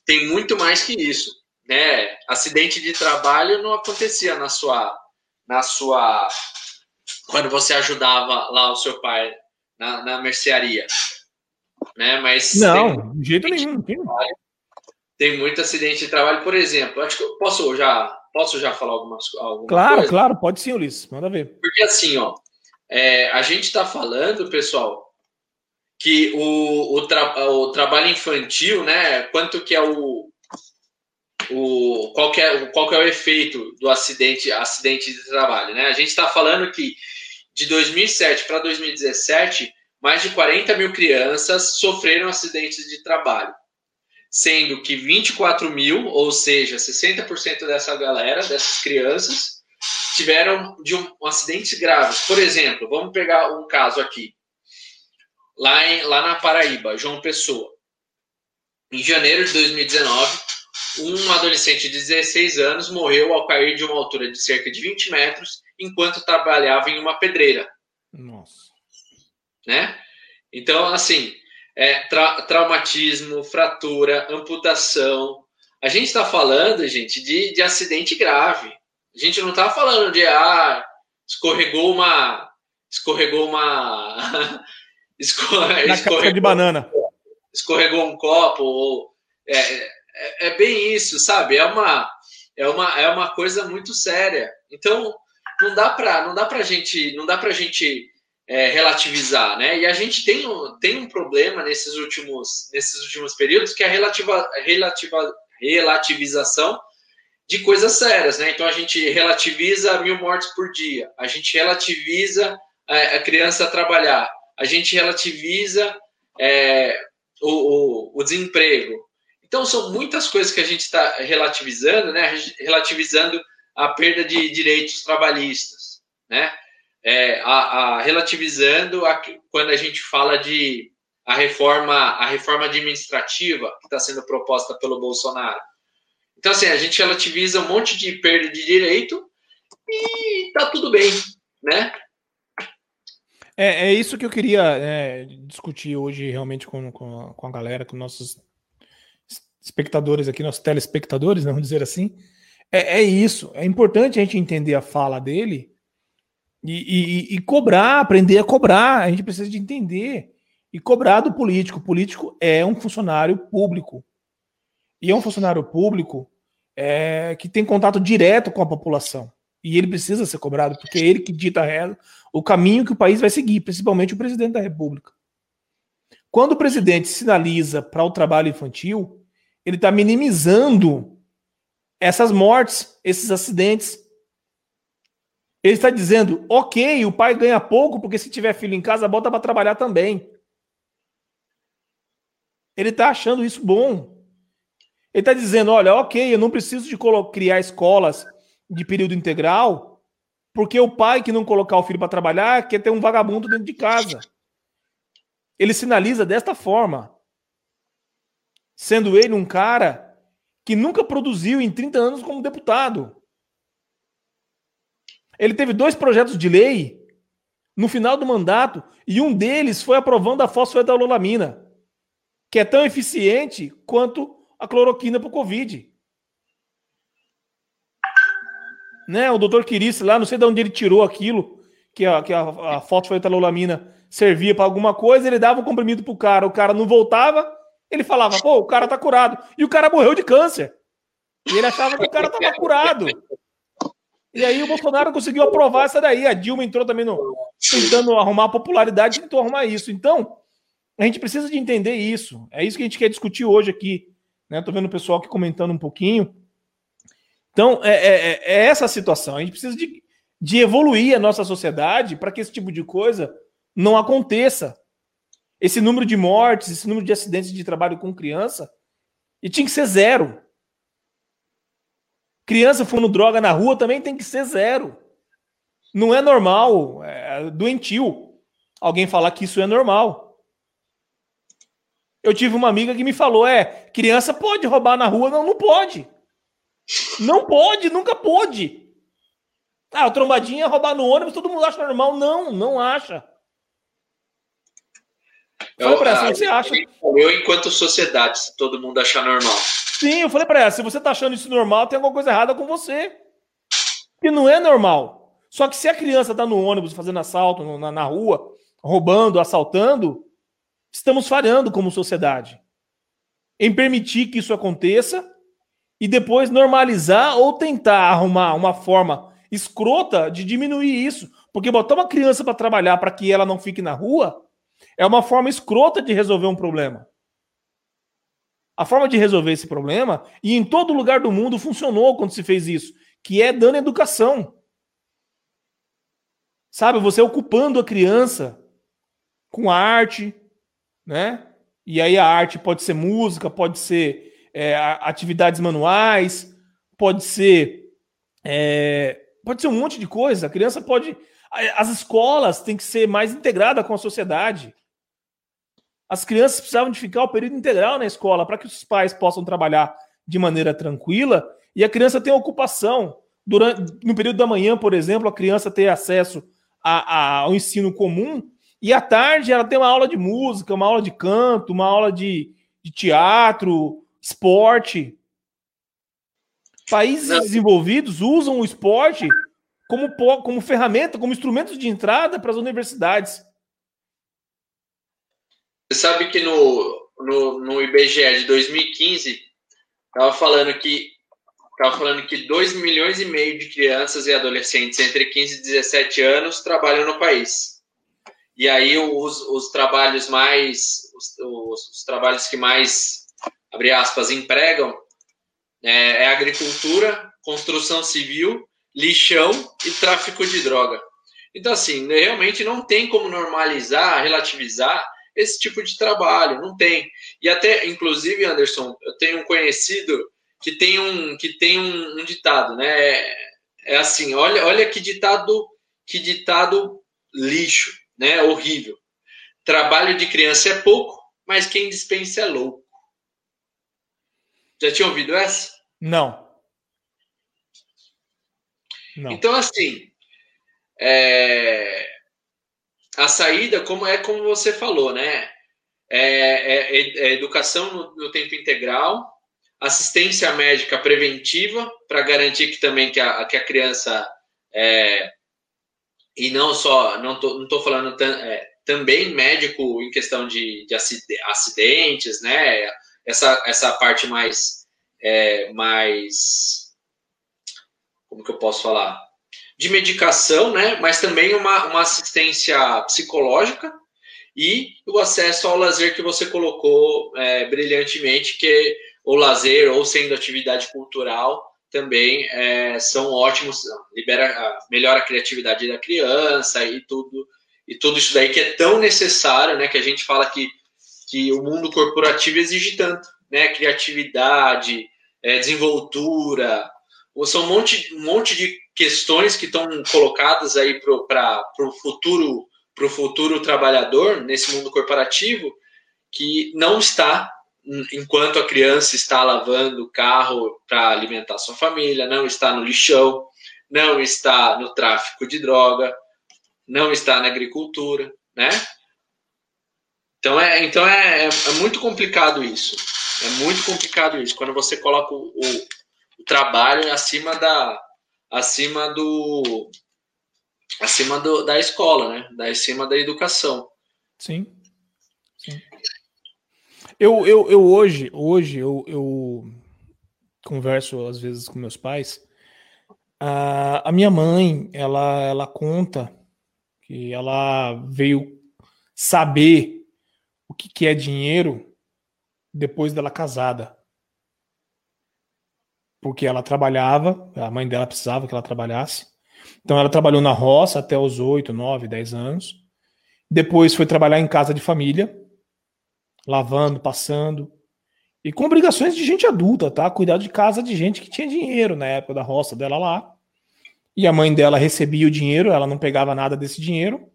tem muito mais que isso. Né? Acidente de trabalho não acontecia na sua, na sua. Quando você ajudava lá o seu pai na, na mercearia. Né? Mas não, de jeito nenhum. Tem muito acidente de trabalho, por exemplo. Acho que eu posso já Posso já falar algumas alguma Claro, coisa? claro, pode sim, Ulisses, manda ver. Porque assim, ó, é, a gente está falando, pessoal, que o, o, tra, o, trabalho infantil, né? Quanto que é o, o qual, que é, qual que é o efeito do acidente, acidente de trabalho, né? A gente está falando que de 2007 para 2017, mais de 40 mil crianças sofreram acidentes de trabalho sendo que 24 mil, ou seja, 60% dessa galera, dessas crianças, tiveram de um, um acidentes graves. Por exemplo, vamos pegar um caso aqui, lá, em, lá na Paraíba, João Pessoa. Em janeiro de 2019, um adolescente de 16 anos morreu ao cair de uma altura de cerca de 20 metros enquanto trabalhava em uma pedreira. Nossa. Né? Então, assim, é, tra traumatismo, fratura, amputação. A gente está falando, gente, de, de acidente grave. A gente não está falando de ah, escorregou uma. Escorregou uma. escorregou, de banana. Escorregou um copo. Ou, é, é, é bem isso, sabe? É uma, é, uma, é uma coisa muito séria. Então, não dá para não dá pra gente não dá pra gente é, relativizar, né? E a gente tem um, tem um problema nesses últimos, nesses últimos períodos que é a relativa, relativa, relativização de coisas sérias, né? Então a gente relativiza mil mortes por dia, a gente relativiza a, a criança trabalhar, a gente relativiza é, o, o, o, desemprego. Então são muitas coisas que a gente está relativizando, né? Relativizando a perda de direitos trabalhistas, né? É, a, a, relativizando a, quando a gente fala de a reforma, a reforma administrativa que está sendo proposta pelo Bolsonaro. Então, assim, a gente relativiza um monte de perda de direito e tá tudo bem, né? É, é isso que eu queria é, discutir hoje realmente com, com a, com, a, galera, com nossos espectadores aqui, nossos telespectadores, né, vamos dizer assim. É, é isso. É importante a gente entender a fala dele e, e, e, cobrar, aprender a cobrar. A gente precisa de entender e cobrar do político. O político é um funcionário público. E é um funcionário público é, que tem contato direto com a população. E ele precisa ser cobrado, porque é ele que dita o caminho que o país vai seguir, principalmente o presidente da República. Quando o presidente sinaliza para o trabalho infantil, ele está minimizando essas mortes, esses acidentes, ele está dizendo, ok, o pai ganha pouco, porque se tiver filho em casa, bota para trabalhar também. Ele está achando isso bom. Ele está dizendo: olha, ok, eu não preciso de criar escolas de período integral, porque o pai que não colocar o filho para trabalhar quer ter um vagabundo dentro de casa. Ele sinaliza desta forma, sendo ele um cara que nunca produziu em 30 anos como deputado. Ele teve dois projetos de lei no final do mandato e um deles foi aprovando a fosfetalolamina, que é tão eficiente quanto a cloroquina para o Covid. Né? O doutor Quirice lá, não sei de onde ele tirou aquilo, que a, que a, a fosfetalolamina servia para alguma coisa, ele dava o um comprimido pro cara, o cara não voltava, ele falava, pô, o cara tá curado. E o cara morreu de câncer. E ele achava que o cara tava curado. E aí o Bolsonaro conseguiu aprovar essa daí. A Dilma entrou também no, tentando arrumar popularidade, tentou arrumar isso. Então, a gente precisa de entender isso. É isso que a gente quer discutir hoje aqui. Né? Tô vendo o pessoal aqui comentando um pouquinho. Então, é, é, é, é essa a situação. A gente precisa de, de evoluir a nossa sociedade para que esse tipo de coisa não aconteça. Esse número de mortes, esse número de acidentes de trabalho com criança, e tinha que ser zero. Criança fumando droga na rua também tem que ser zero. Não é normal, é doentio alguém falar que isso é normal. Eu tive uma amiga que me falou: é, criança pode roubar na rua? Não, não pode. Não pode, nunca pode. Ah, trombadinha roubar no ônibus, todo mundo acha normal. Não, não acha. Fala pra ela, você acha? Eu, enquanto sociedade, se todo mundo achar normal. Sim, eu falei pra ela, se você tá achando isso normal, tem alguma coisa errada com você. Que não é normal. Só que se a criança tá no ônibus fazendo assalto na, na rua, roubando, assaltando, estamos falhando como sociedade. Em permitir que isso aconteça e depois normalizar ou tentar arrumar uma forma escrota de diminuir isso. Porque botar uma criança para trabalhar para que ela não fique na rua é uma forma escrota de resolver um problema. A forma de resolver esse problema, e em todo lugar do mundo funcionou quando se fez isso, que é dando educação. Sabe, você ocupando a criança com arte, né? E aí a arte pode ser música, pode ser é, atividades manuais, pode ser é, pode ser um monte de coisa. A criança pode as escolas têm que ser mais integradas com a sociedade. As crianças precisavam de ficar o período integral na escola para que os pais possam trabalhar de maneira tranquila e a criança tenha ocupação. Durante, no período da manhã, por exemplo, a criança ter acesso a, a, ao ensino comum e à tarde ela tem uma aula de música, uma aula de canto, uma aula de, de teatro, esporte. Países Não. desenvolvidos usam o esporte como, como ferramenta, como instrumento de entrada para as universidades. Você sabe que no, no, no IBGE de 2015 estava falando que estava falando que 2 milhões e meio de crianças e adolescentes entre 15 e 17 anos trabalham no país. E aí os, os trabalhos mais os, os, os trabalhos que mais abre aspas empregam é, é agricultura, construção civil lixão e tráfico de droga. Então, assim, né, realmente não tem como normalizar, relativizar esse tipo de trabalho, não tem. E até, inclusive, Anderson, eu tenho um conhecido que tem um, que tem um, um ditado, né? É, é, assim, olha, olha que ditado, que ditado lixo, né? Horrível. Trabalho de criança é pouco, mas quem dispensa é louco. Já tinha ouvido essa? Não. Não. Então, assim, é... a saída, como é como você falou, né? É, é, é, é educação no, no, tempo integral, assistência médica preventiva para garantir que também que a, que a criança é, e não só não tô, não tô falando é, também médico em questão de, de acidentes, né? Essa, essa parte mais mais como que eu posso falar? De medicação, né? Mas também uma, uma assistência psicológica e o acesso ao lazer que você colocou é, brilhantemente, que o lazer ou sendo atividade cultural também é, são ótimos, libera, melhora a criatividade da criança e tudo e tudo isso daí que é tão necessário, né? Que a gente fala que, que o mundo corporativo exige tanto, né? Criatividade, é, desenvoltura, são um monte, um monte de questões que estão colocadas aí para o futuro para o futuro trabalhador nesse mundo corporativo que não está enquanto a criança está lavando o carro para alimentar sua família, não está no lixão, não está no tráfico de droga, não está na agricultura, né? Então é, então é, é, é muito complicado isso. É muito complicado isso. Quando você coloca o, o, trabalho acima da acima do acima do, da escola, né? Da acima da educação. Sim. Sim. Eu, eu, eu hoje, hoje eu, eu converso às vezes com meus pais. A, a minha mãe, ela, ela conta que ela veio saber o que, que é dinheiro depois dela casada. Porque ela trabalhava, a mãe dela precisava que ela trabalhasse. Então ela trabalhou na roça até os 8, 9, 10 anos. Depois foi trabalhar em casa de família, lavando, passando. E com obrigações de gente adulta, tá? Cuidar de casa de gente que tinha dinheiro na época da roça dela lá. E a mãe dela recebia o dinheiro, ela não pegava nada desse dinheiro,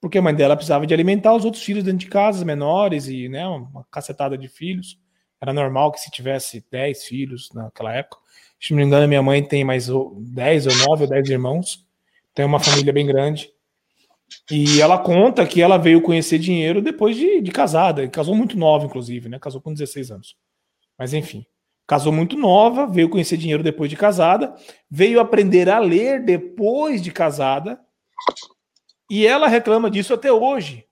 porque a mãe dela precisava de alimentar os outros filhos dentro de casa, menores e né, uma cacetada de filhos. Era normal que se tivesse 10 filhos naquela época. Se não me engano, minha mãe tem mais 10 ou 9 ou 10 irmãos. Tem uma família bem grande. E ela conta que ela veio conhecer dinheiro depois de, de casada. Casou muito nova, inclusive, né? Casou com 16 anos. Mas enfim. Casou muito nova, veio conhecer dinheiro depois de casada, veio aprender a ler depois de casada. E ela reclama disso até hoje.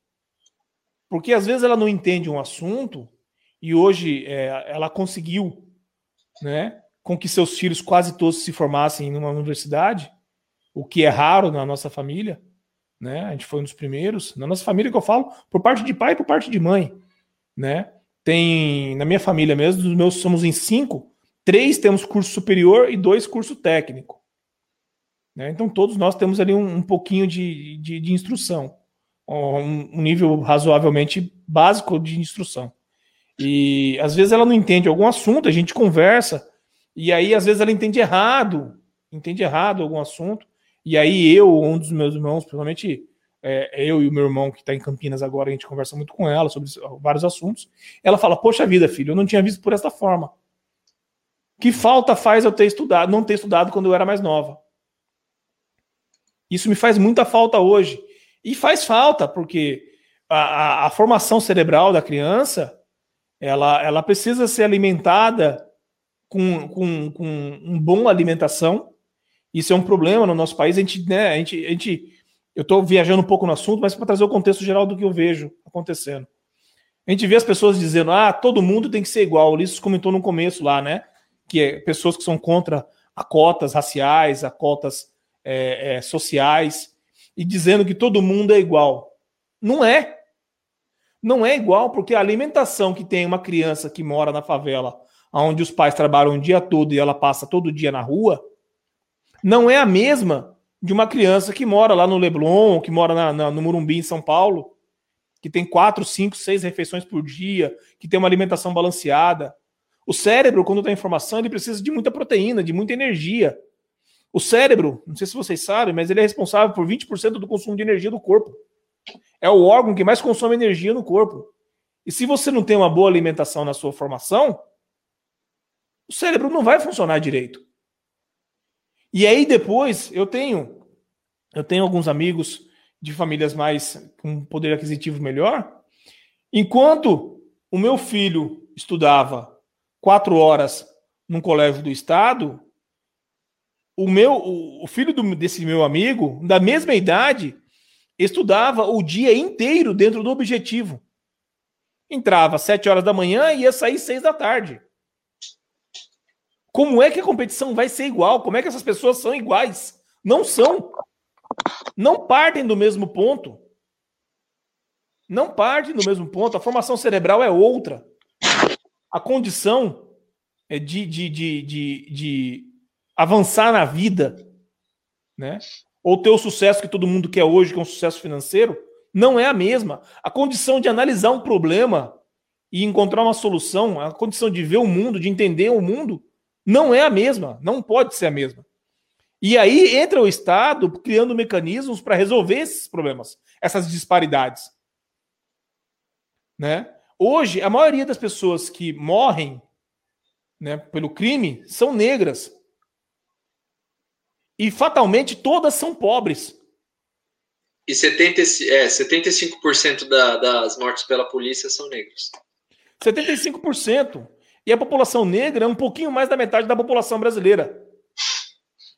Porque às vezes ela não entende um assunto e hoje é, ela conseguiu, né? com que seus filhos quase todos se formassem em uma universidade, o que é raro na nossa família, né? A gente foi um dos primeiros. Na nossa família que eu falo, por parte de pai e por parte de mãe, né? Tem na minha família mesmo, dos meus somos em cinco, três temos curso superior e dois curso técnico. Né? Então todos nós temos ali um, um pouquinho de, de, de instrução, um, um nível razoavelmente básico de instrução. E às vezes ela não entende algum assunto, a gente conversa, e aí, às vezes, ela entende errado, entende errado algum assunto. E aí, eu, um dos meus irmãos, principalmente é, eu e o meu irmão, que está em Campinas agora, a gente conversa muito com ela sobre vários assuntos. Ela fala: Poxa vida, filho, eu não tinha visto por essa forma. Que falta faz eu ter estudado, não ter estudado quando eu era mais nova? Isso me faz muita falta hoje. E faz falta, porque a, a, a formação cerebral da criança ela, ela precisa ser alimentada com, com, com um bom alimentação. Isso é um problema no nosso país. A gente, né, a gente, a gente eu estou viajando um pouco no assunto, mas para trazer o contexto geral do que eu vejo acontecendo. A gente vê as pessoas dizendo, ah, todo mundo tem que ser igual. O Ulisses comentou no começo lá, né? Que é pessoas que são contra a cotas raciais, a cotas é, é, sociais, e dizendo que todo mundo é igual. Não é. Não é igual, porque a alimentação que tem uma criança que mora na favela onde os pais trabalham o dia todo e ela passa todo dia na rua, não é a mesma de uma criança que mora lá no Leblon, que mora na, na, no Murumbi, em São Paulo, que tem quatro, cinco, seis refeições por dia, que tem uma alimentação balanceada. O cérebro, quando tem informação, ele precisa de muita proteína, de muita energia. O cérebro, não sei se vocês sabem, mas ele é responsável por 20% do consumo de energia do corpo. É o órgão que mais consome energia no corpo. E se você não tem uma boa alimentação na sua formação, o cérebro não vai funcionar direito. E aí depois eu tenho eu tenho alguns amigos de famílias mais com poder aquisitivo melhor. Enquanto o meu filho estudava quatro horas num colégio do estado, o meu o filho do, desse meu amigo da mesma idade estudava o dia inteiro dentro do objetivo. Entrava às sete horas da manhã e ia sair seis da tarde. Como é que a competição vai ser igual? Como é que essas pessoas são iguais? Não são. Não partem do mesmo ponto. Não partem do mesmo ponto. A formação cerebral é outra. A condição é de, de, de, de, de avançar na vida, né? Ou ter o sucesso que todo mundo quer hoje, que é um sucesso financeiro, não é a mesma. A condição de analisar um problema e encontrar uma solução, a condição de ver o mundo, de entender o mundo, não é a mesma, não pode ser a mesma. E aí entra o Estado criando mecanismos para resolver esses problemas, essas disparidades. Né? Hoje, a maioria das pessoas que morrem né, pelo crime são negras. E fatalmente todas são pobres. E 70, é, 75% da, das mortes pela polícia são negros. 75%. E a população negra é um pouquinho mais da metade da população brasileira.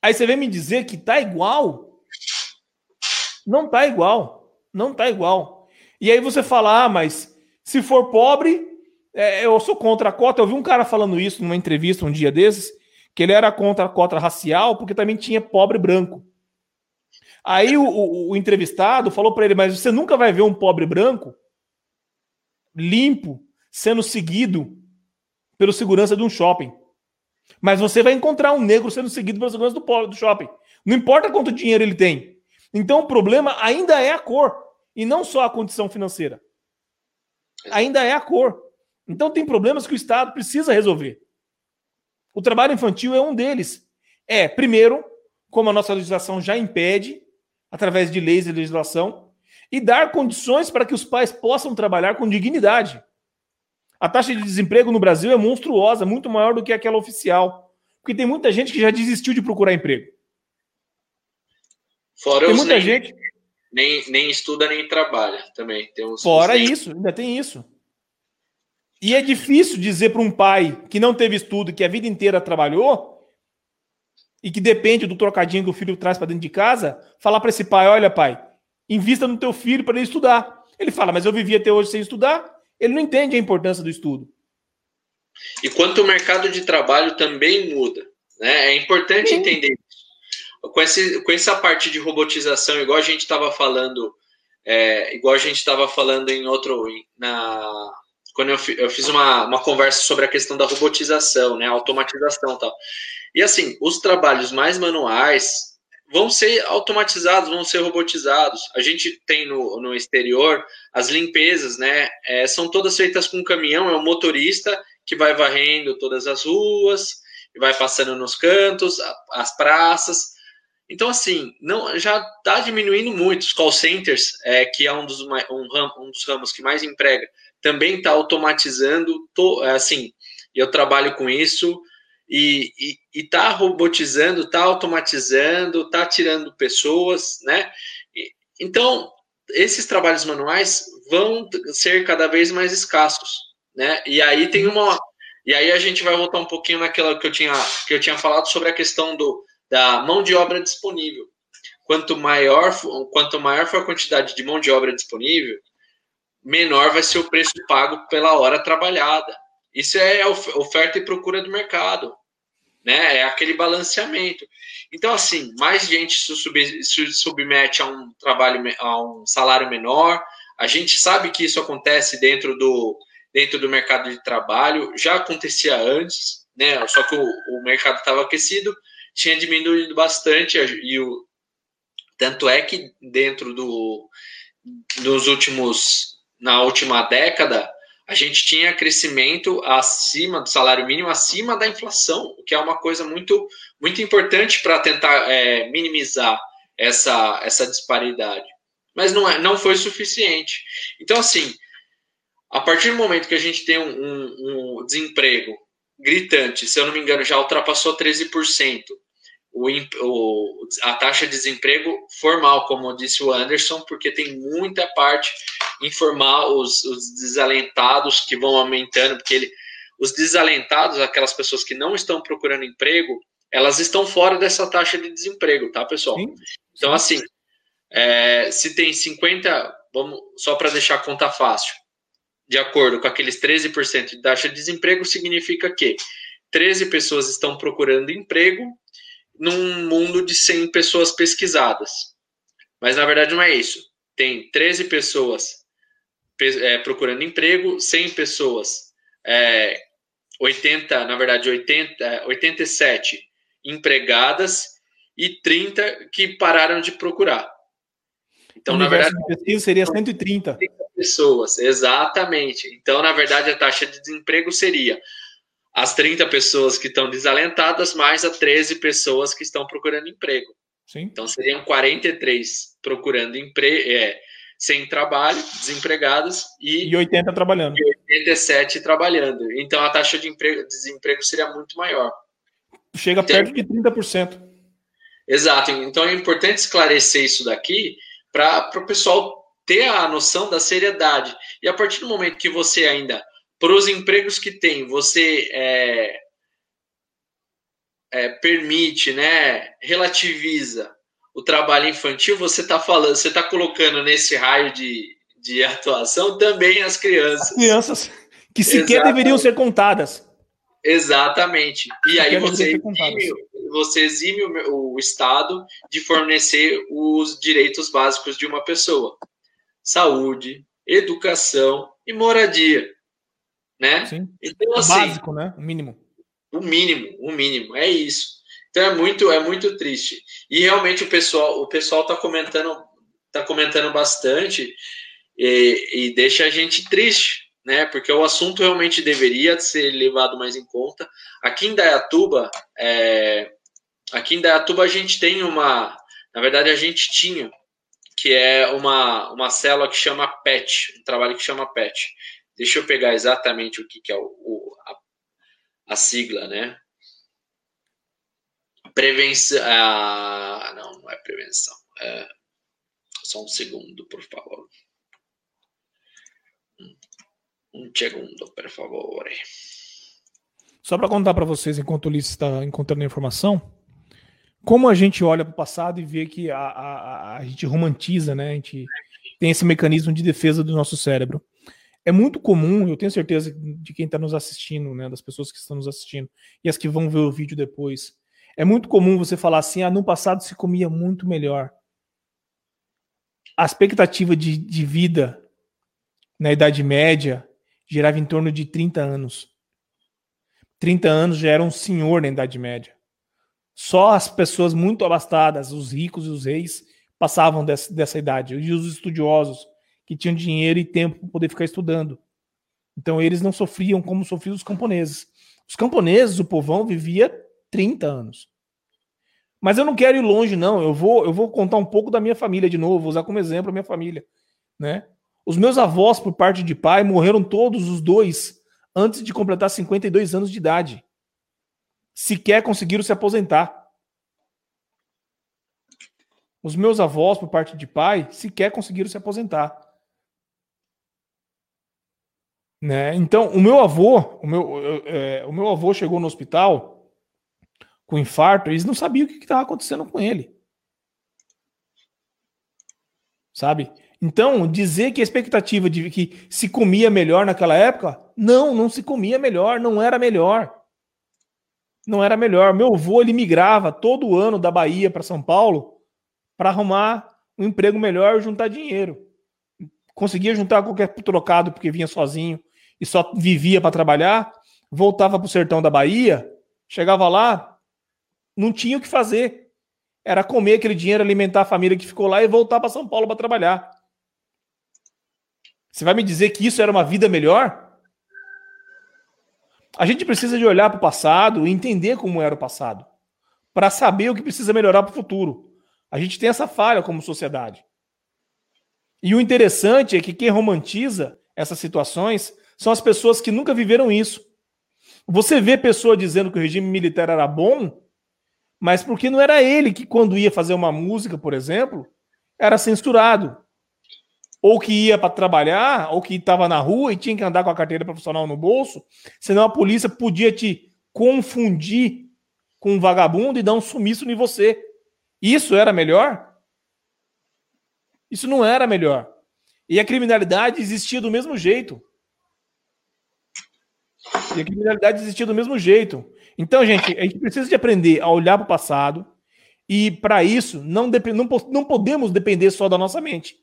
Aí você vem me dizer que tá igual? Não tá igual. Não tá igual. E aí você fala, ah, mas se for pobre, é, eu sou contra a cota. Eu vi um cara falando isso numa entrevista um dia desses, que ele era contra a cota racial porque também tinha pobre branco. Aí o, o, o entrevistado falou para ele: Mas você nunca vai ver um pobre branco limpo sendo seguido pelo segurança de um shopping. Mas você vai encontrar um negro sendo seguido pelo segurança do, do shopping. Não importa quanto dinheiro ele tem. Então o problema ainda é a cor e não só a condição financeira. Ainda é a cor. Então tem problemas que o Estado precisa resolver. O trabalho infantil é um deles. É, primeiro, como a nossa legislação já impede, através de leis e legislação, e dar condições para que os pais possam trabalhar com dignidade. A taxa de desemprego no Brasil é monstruosa, muito maior do que aquela oficial. Porque tem muita gente que já desistiu de procurar emprego. Fora tem muita nem, gente. Nem, nem estuda nem trabalha também. Tem uns, Fora isso, ainda tem isso. E é difícil dizer para um pai que não teve estudo, que a vida inteira trabalhou, e que depende do trocadinho que o filho traz para dentro de casa, falar para esse pai: olha, pai, invista no teu filho para ele estudar. Ele fala, mas eu vivi até hoje sem estudar. Ele não entende a importância do estudo. E quanto o mercado de trabalho também muda. Né? É importante Sim. entender isso. Com, esse, com essa parte de robotização, igual a gente estava falando, é, igual a gente estava falando em outro. Na, quando eu, eu fiz uma, uma conversa sobre a questão da robotização, né? Automatização e tal. E assim, os trabalhos mais manuais vão ser automatizados, vão ser robotizados. A gente tem no, no exterior as limpezas, né? É, são todas feitas com caminhão, é o motorista que vai varrendo todas as ruas, vai passando nos cantos, as praças. Então, assim, não já está diminuindo muito. Os call centers, é, que é um dos, um, um dos ramos que mais emprega, também está automatizando. To, assim, eu trabalho com isso e está robotizando, está automatizando, está tirando pessoas, né? Então, esses trabalhos manuais vão ser cada vez mais escassos, né? E aí tem uma e aí a gente vai voltar um pouquinho naquela que eu tinha que eu tinha falado sobre a questão do da mão de obra disponível. Quanto maior quanto maior for a quantidade de mão de obra disponível, menor vai ser o preço pago pela hora trabalhada. Isso é oferta e procura do mercado né? É aquele balanceamento. Então, assim, mais gente se, sub, se submete a um trabalho, a um salário menor. A gente sabe que isso acontece dentro do, dentro do mercado de trabalho, já acontecia antes, né? Só que o, o mercado estava aquecido, tinha diminuído bastante, e o, tanto é que dentro do, dos últimos, na última década, a gente tinha crescimento acima do salário mínimo, acima da inflação, o que é uma coisa muito, muito importante para tentar é, minimizar essa, essa disparidade. Mas não, é, não foi suficiente. Então, assim, a partir do momento que a gente tem um, um, um desemprego gritante, se eu não me engano, já ultrapassou 13%, o, o, a taxa de desemprego formal, como disse o Anderson, porque tem muita parte informal, os, os desalentados que vão aumentando, porque ele, os desalentados, aquelas pessoas que não estão procurando emprego, elas estão fora dessa taxa de desemprego, tá, pessoal? Sim. Então, assim, é, se tem 50, vamos só para deixar a conta fácil, de acordo com aqueles 13% de taxa de desemprego, significa que 13 pessoas estão procurando emprego num mundo de 100 pessoas pesquisadas. Mas na verdade não é isso. Tem 13 pessoas é, procurando emprego, 100 pessoas, é, 80, na verdade 80, 87 empregadas e 30 que pararam de procurar. Então, na verdade, de pesquisa seria 130 pessoas, exatamente. Então, na verdade, a taxa de desemprego seria as 30 pessoas que estão desalentadas mais as 13 pessoas que estão procurando emprego. Sim. Então, seriam 43 procurando emprego, é, sem trabalho, desempregados, e, e 80 trabalhando. E 87 trabalhando. Então, a taxa de emprego, desemprego seria muito maior. Chega então, perto de 30%. Exato. Então, é importante esclarecer isso daqui para o pessoal ter a noção da seriedade. E a partir do momento que você ainda, para os empregos que tem, você é, é, permite, né, relativiza o trabalho infantil, você está falando, você está colocando nesse raio de, de atuação também as crianças. As crianças que sequer Exatamente. deveriam ser contadas. Exatamente. E aí você exime, você exime o, o Estado de fornecer os direitos básicos de uma pessoa: saúde, educação e moradia. Né? Sim. Então, assim, básico, né? O mínimo. O mínimo, o mínimo, é isso. Então é muito, é muito triste. E realmente o pessoal, o pessoal está comentando, tá comentando bastante e, e, deixa a gente triste, né? Porque o assunto realmente deveria ser levado mais em conta. Aqui em Dayatuba, é, aqui em Dayatuba a gente tem uma, na verdade a gente tinha, que é uma, uma célula que chama PET, um trabalho que chama PET. Deixa eu pegar exatamente o que, que é o, o a, a sigla, né? Prevenção. Ah, não, não é prevenção. É, só um segundo, por favor. Um segundo, por favor. Só para contar para vocês, enquanto o Ulisses está encontrando a informação, como a gente olha para o passado e vê que a, a, a gente romantiza, né? A gente tem esse mecanismo de defesa do nosso cérebro. É muito comum, eu tenho certeza de quem está nos assistindo, né, das pessoas que estão nos assistindo e as que vão ver o vídeo depois, é muito comum você falar assim: ah, no passado se comia muito melhor. A expectativa de, de vida na Idade Média girava em torno de 30 anos. 30 anos já era um senhor na Idade Média. Só as pessoas muito abastadas, os ricos e os reis, passavam dessa, dessa idade. E os estudiosos, que tinham dinheiro e tempo para poder ficar estudando. Então eles não sofriam como sofriam os camponeses. Os camponeses, o povão, vivia 30 anos. Mas eu não quero ir longe, não. Eu vou, eu vou contar um pouco da minha família de novo, vou usar como exemplo a minha família. Né? Os meus avós, por parte de pai, morreram todos os dois antes de completar 52 anos de idade. Sequer conseguiram se aposentar. Os meus avós, por parte de pai, sequer conseguiram se aposentar. Né? Então, o meu avô, o meu, é, o meu avô chegou no hospital com infarto, eles não sabiam o que estava acontecendo com ele. Sabe? Então, dizer que a expectativa de que se comia melhor naquela época, não, não se comia melhor, não era melhor. Não era melhor. Meu avô, ele migrava todo ano da Bahia para São Paulo para arrumar um emprego melhor e juntar dinheiro. Conseguia juntar qualquer trocado porque vinha sozinho e só vivia para trabalhar, voltava para o sertão da Bahia, chegava lá, não tinha o que fazer. Era comer aquele dinheiro, alimentar a família que ficou lá e voltar para São Paulo para trabalhar. Você vai me dizer que isso era uma vida melhor? A gente precisa de olhar para o passado e entender como era o passado, para saber o que precisa melhorar para o futuro. A gente tem essa falha como sociedade. E o interessante é que quem romantiza essas situações são as pessoas que nunca viveram isso. Você vê pessoa dizendo que o regime militar era bom mas porque não era ele que, quando ia fazer uma música, por exemplo, era censurado. Ou que ia para trabalhar, ou que estava na rua e tinha que andar com a carteira profissional no bolso, senão a polícia podia te confundir com um vagabundo e dar um sumiço em você. Isso era melhor? Isso não era melhor. E a criminalidade existia do mesmo jeito. E a criminalidade existia do mesmo jeito. Então, gente, a gente precisa de aprender a olhar para o passado e, para isso, não, não, não podemos depender só da nossa mente,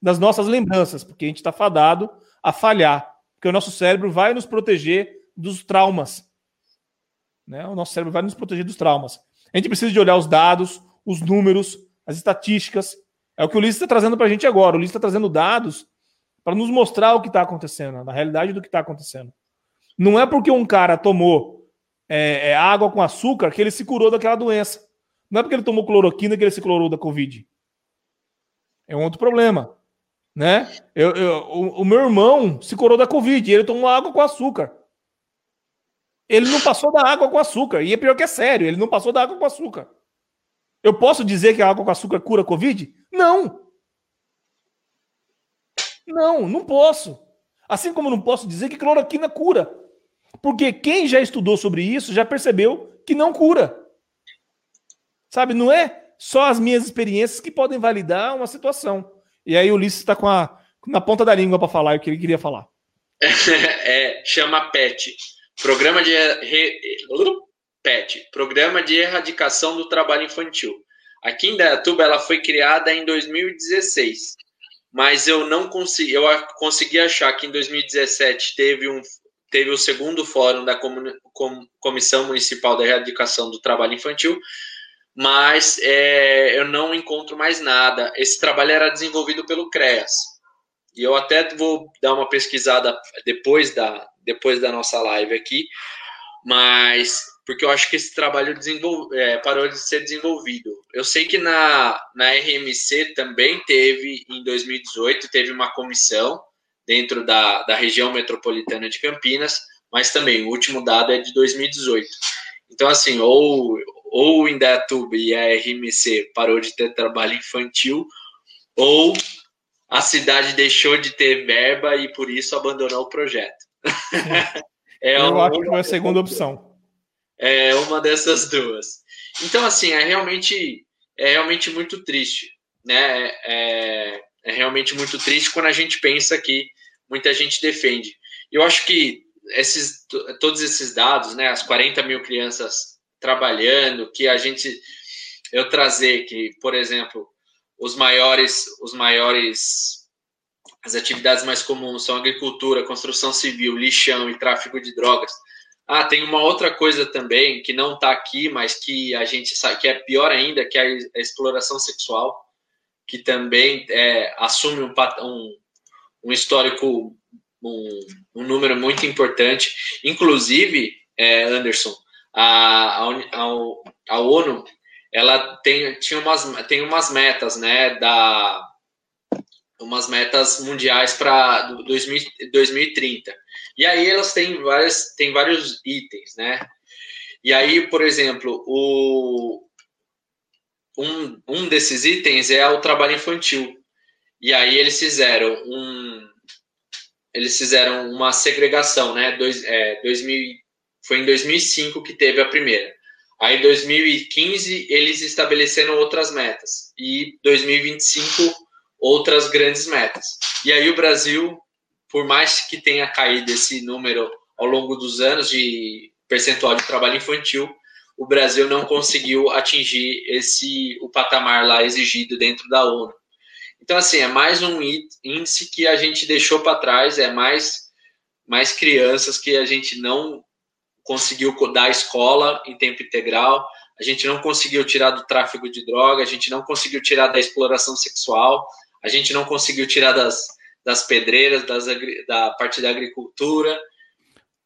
das nossas lembranças, porque a gente está fadado a falhar, porque o nosso cérebro vai nos proteger dos traumas. Né? O nosso cérebro vai nos proteger dos traumas. A gente precisa de olhar os dados, os números, as estatísticas É o que o Ulisses está trazendo para a gente agora. O Ulisses está trazendo dados para nos mostrar o que está acontecendo, na realidade do que está acontecendo. Não é porque um cara tomou é, é, água com açúcar que ele se curou daquela doença. Não é porque ele tomou cloroquina que ele se curou da Covid. É um outro problema. Né? Eu, eu, o, o, meu irmão se curou da Covid e ele tomou água com açúcar. Ele não passou da água com açúcar. E é pior que é sério, ele não passou da água com açúcar. Eu posso dizer que a água com açúcar cura a Covid? Não. Não, não posso. Assim como não posso dizer que cloroquina cura. Porque quem já estudou sobre isso já percebeu que não cura. Sabe, não é só as minhas experiências que podem validar uma situação. E aí o Ulisses está com a na ponta da língua para falar o que ele queria falar. é, chama PET. Programa de re, PET, Programa de Erradicação do Trabalho Infantil. Aqui em Dayatuba ela foi criada em 2016 mas eu não consegui, eu consegui achar que em 2017 teve um teve o segundo fórum da Comissão Municipal da Erradicação do Trabalho Infantil, mas é, eu não encontro mais nada. Esse trabalho era desenvolvido pelo CREAS. E eu até vou dar uma pesquisada depois da, depois da nossa live aqui, mas porque eu acho que esse trabalho é, parou de ser desenvolvido. Eu sei que na, na RMC também teve, em 2018, teve uma comissão dentro da, da região metropolitana de Campinas, mas também o último dado é de 2018. Então, assim, ou, ou o Indaiatuba e a RMC parou de ter trabalho infantil, ou a cidade deixou de ter verba e por isso abandonou o projeto. é Eu acho que foi a segunda opção é uma dessas duas. Então, assim, é realmente, é realmente muito triste, né? É, é realmente muito triste quando a gente pensa que muita gente defende. Eu acho que esses, todos esses dados, né, as 40 mil crianças trabalhando, que a gente, eu trazer que, por exemplo, os maiores, os maiores, as atividades mais comuns são agricultura, construção civil, lixão e tráfico de drogas. Ah, tem uma outra coisa também que não está aqui, mas que a gente sabe que é pior ainda, que é a exploração sexual, que também é, assume um, um, um histórico, um, um, número muito importante. Inclusive, é, Anderson, a, a, a, ONU ela tem, tinha umas, tem umas metas, né, da, umas metas mundiais para 2030. E aí elas têm várias, têm vários itens, né? E aí, por exemplo, o, um, um desses itens é o trabalho infantil. E aí eles fizeram um, eles fizeram uma segregação, né? Dois, é, 2000, foi em 2005 que teve a primeira. Aí, em 2015, eles estabeleceram outras metas. E 2025, outras grandes metas. E aí, o Brasil por mais que tenha caído esse número ao longo dos anos de percentual de trabalho infantil, o Brasil não conseguiu atingir esse o patamar lá exigido dentro da ONU. Então assim, é mais um índice que a gente deixou para trás, é mais mais crianças que a gente não conseguiu dar escola em tempo integral, a gente não conseguiu tirar do tráfico de droga, a gente não conseguiu tirar da exploração sexual, a gente não conseguiu tirar das das pedreiras, das, da parte da agricultura.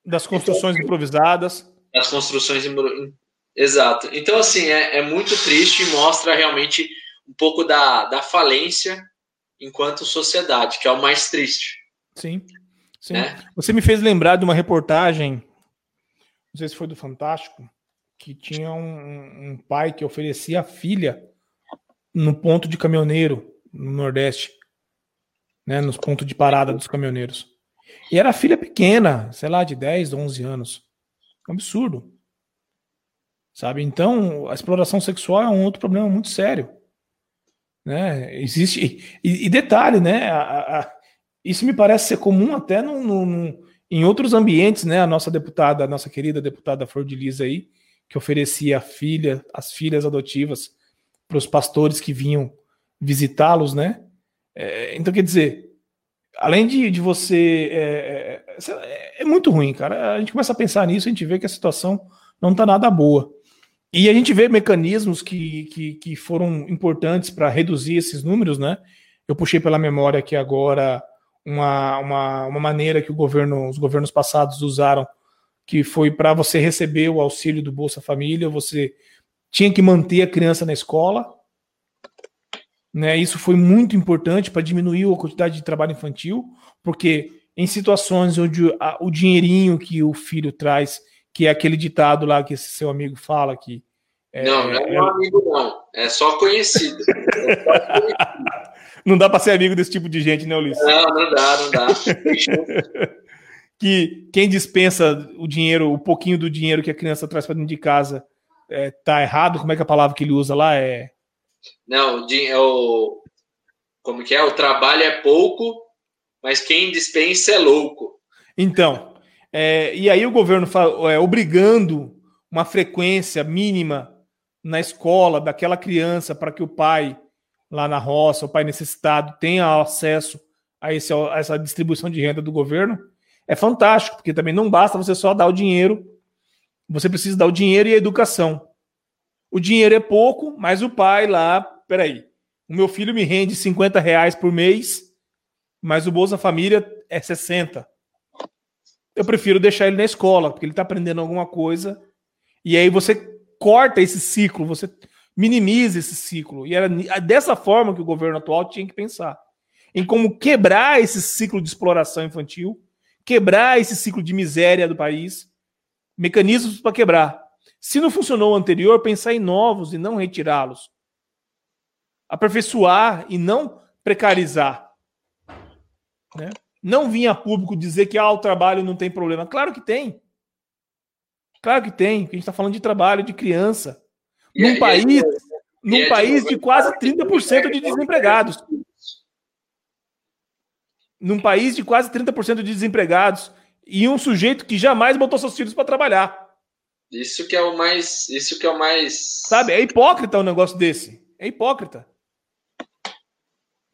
Das construções então, improvisadas. Das construções. Exato. Então, assim, é, é muito triste e mostra realmente um pouco da, da falência enquanto sociedade, que é o mais triste. Sim. sim. Né? Você me fez lembrar de uma reportagem, não sei se foi do Fantástico, que tinha um, um pai que oferecia a filha no ponto de caminhoneiro no Nordeste né, nos pontos de parada dos caminhoneiros. E era filha pequena, sei lá, de 10, 11 anos. Um absurdo. Sabe? Então, a exploração sexual é um outro problema muito sério. Né? Existe. E, e detalhe, né? A, a, isso me parece ser comum até no, no, no, em outros ambientes, né? A nossa deputada, a nossa querida deputada Flor de Lis aí, que oferecia a filha, as filhas adotivas para os pastores que vinham visitá-los, né? É, então, quer dizer, além de, de você. É, é, é, muito ruim, cara. A gente começa a pensar nisso, a gente vê que a situação não está nada boa. E a gente vê mecanismos que, que, que foram importantes para reduzir esses números, né? Eu puxei pela memória aqui agora uma, uma, uma maneira que o governo, os governos passados usaram, que foi para você receber o auxílio do Bolsa Família, você tinha que manter a criança na escola. Né? Isso foi muito importante para diminuir a quantidade de trabalho infantil, porque em situações onde a, o dinheirinho que o filho traz, que é aquele ditado lá que esse seu amigo fala que. É, não, não é meu amigo, não. É só conhecido. É só conhecido. não dá para ser amigo desse tipo de gente, né, Ulisses? Não, não dá, não dá. que quem dispensa o dinheiro, o pouquinho do dinheiro que a criança traz para dentro de casa, é, tá errado? Como é que é a palavra que ele usa lá é? Não, é o como que é? O trabalho é pouco, mas quem dispensa é louco. Então, é, e aí o governo é, obrigando uma frequência mínima na escola daquela criança para que o pai lá na roça, o pai necessitado tenha acesso a, esse, a essa distribuição de renda do governo, é fantástico, porque também não basta você só dar o dinheiro você precisa dar o dinheiro e a educação. O dinheiro é pouco, mas o pai lá, peraí, o meu filho me rende 50 reais por mês, mas o Bolsa Família é 60. Eu prefiro deixar ele na escola, porque ele está aprendendo alguma coisa. E aí você corta esse ciclo, você minimiza esse ciclo. E era dessa forma que o governo atual tinha que pensar. Em como quebrar esse ciclo de exploração infantil, quebrar esse ciclo de miséria do país mecanismos para quebrar. Se não funcionou o anterior, pensar em novos e não retirá-los. Aperfeiçoar e não precarizar. Né? Não vir a público dizer que ah, o trabalho não tem problema. Claro que tem. Claro que tem. A gente está falando de trabalho de criança. Num e país, é, num é, país de quase 30% de desempregados. Num país de quase 30% de desempregados e um sujeito que jamais botou seus filhos para trabalhar. Isso que é o mais, isso que é o mais, sabe? É hipócrita um negócio desse. É hipócrita.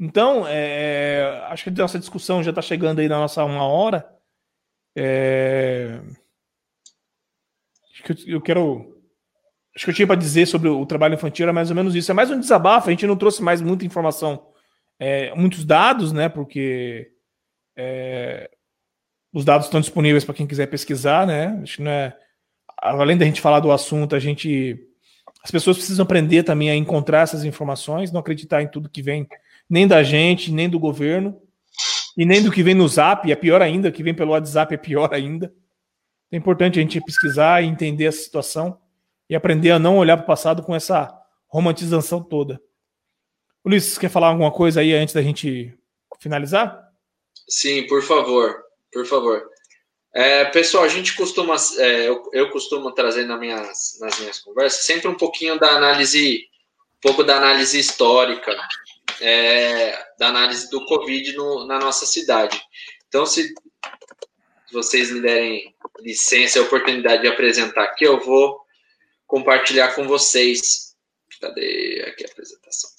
Então, é, acho que a nossa discussão já está chegando aí na nossa uma hora. É, acho que eu, eu quero. Acho que eu tinha para dizer sobre o trabalho infantil era mais ou menos isso. É mais um desabafo. A gente não trouxe mais muita informação, é, muitos dados, né? Porque é, os dados estão disponíveis para quem quiser pesquisar, né? Acho que não é. Além da gente falar do assunto, a gente. As pessoas precisam aprender também a encontrar essas informações, não acreditar em tudo que vem, nem da gente, nem do governo, e nem do que vem no Zap, é pior ainda, que vem pelo WhatsApp é pior ainda. É importante a gente pesquisar e entender a situação e aprender a não olhar para o passado com essa romantização toda. Ulisses, quer falar alguma coisa aí antes da gente finalizar? Sim, por favor. Por favor. É, pessoal, a gente costuma, é, eu, eu, costumo trazer nas minhas, nas minhas conversas sempre um pouquinho da análise, um pouco da análise histórica, é, da análise do Covid no, na nossa cidade. Então, se vocês me derem licença e oportunidade de apresentar aqui, eu vou compartilhar com vocês. Cadê aqui a apresentação?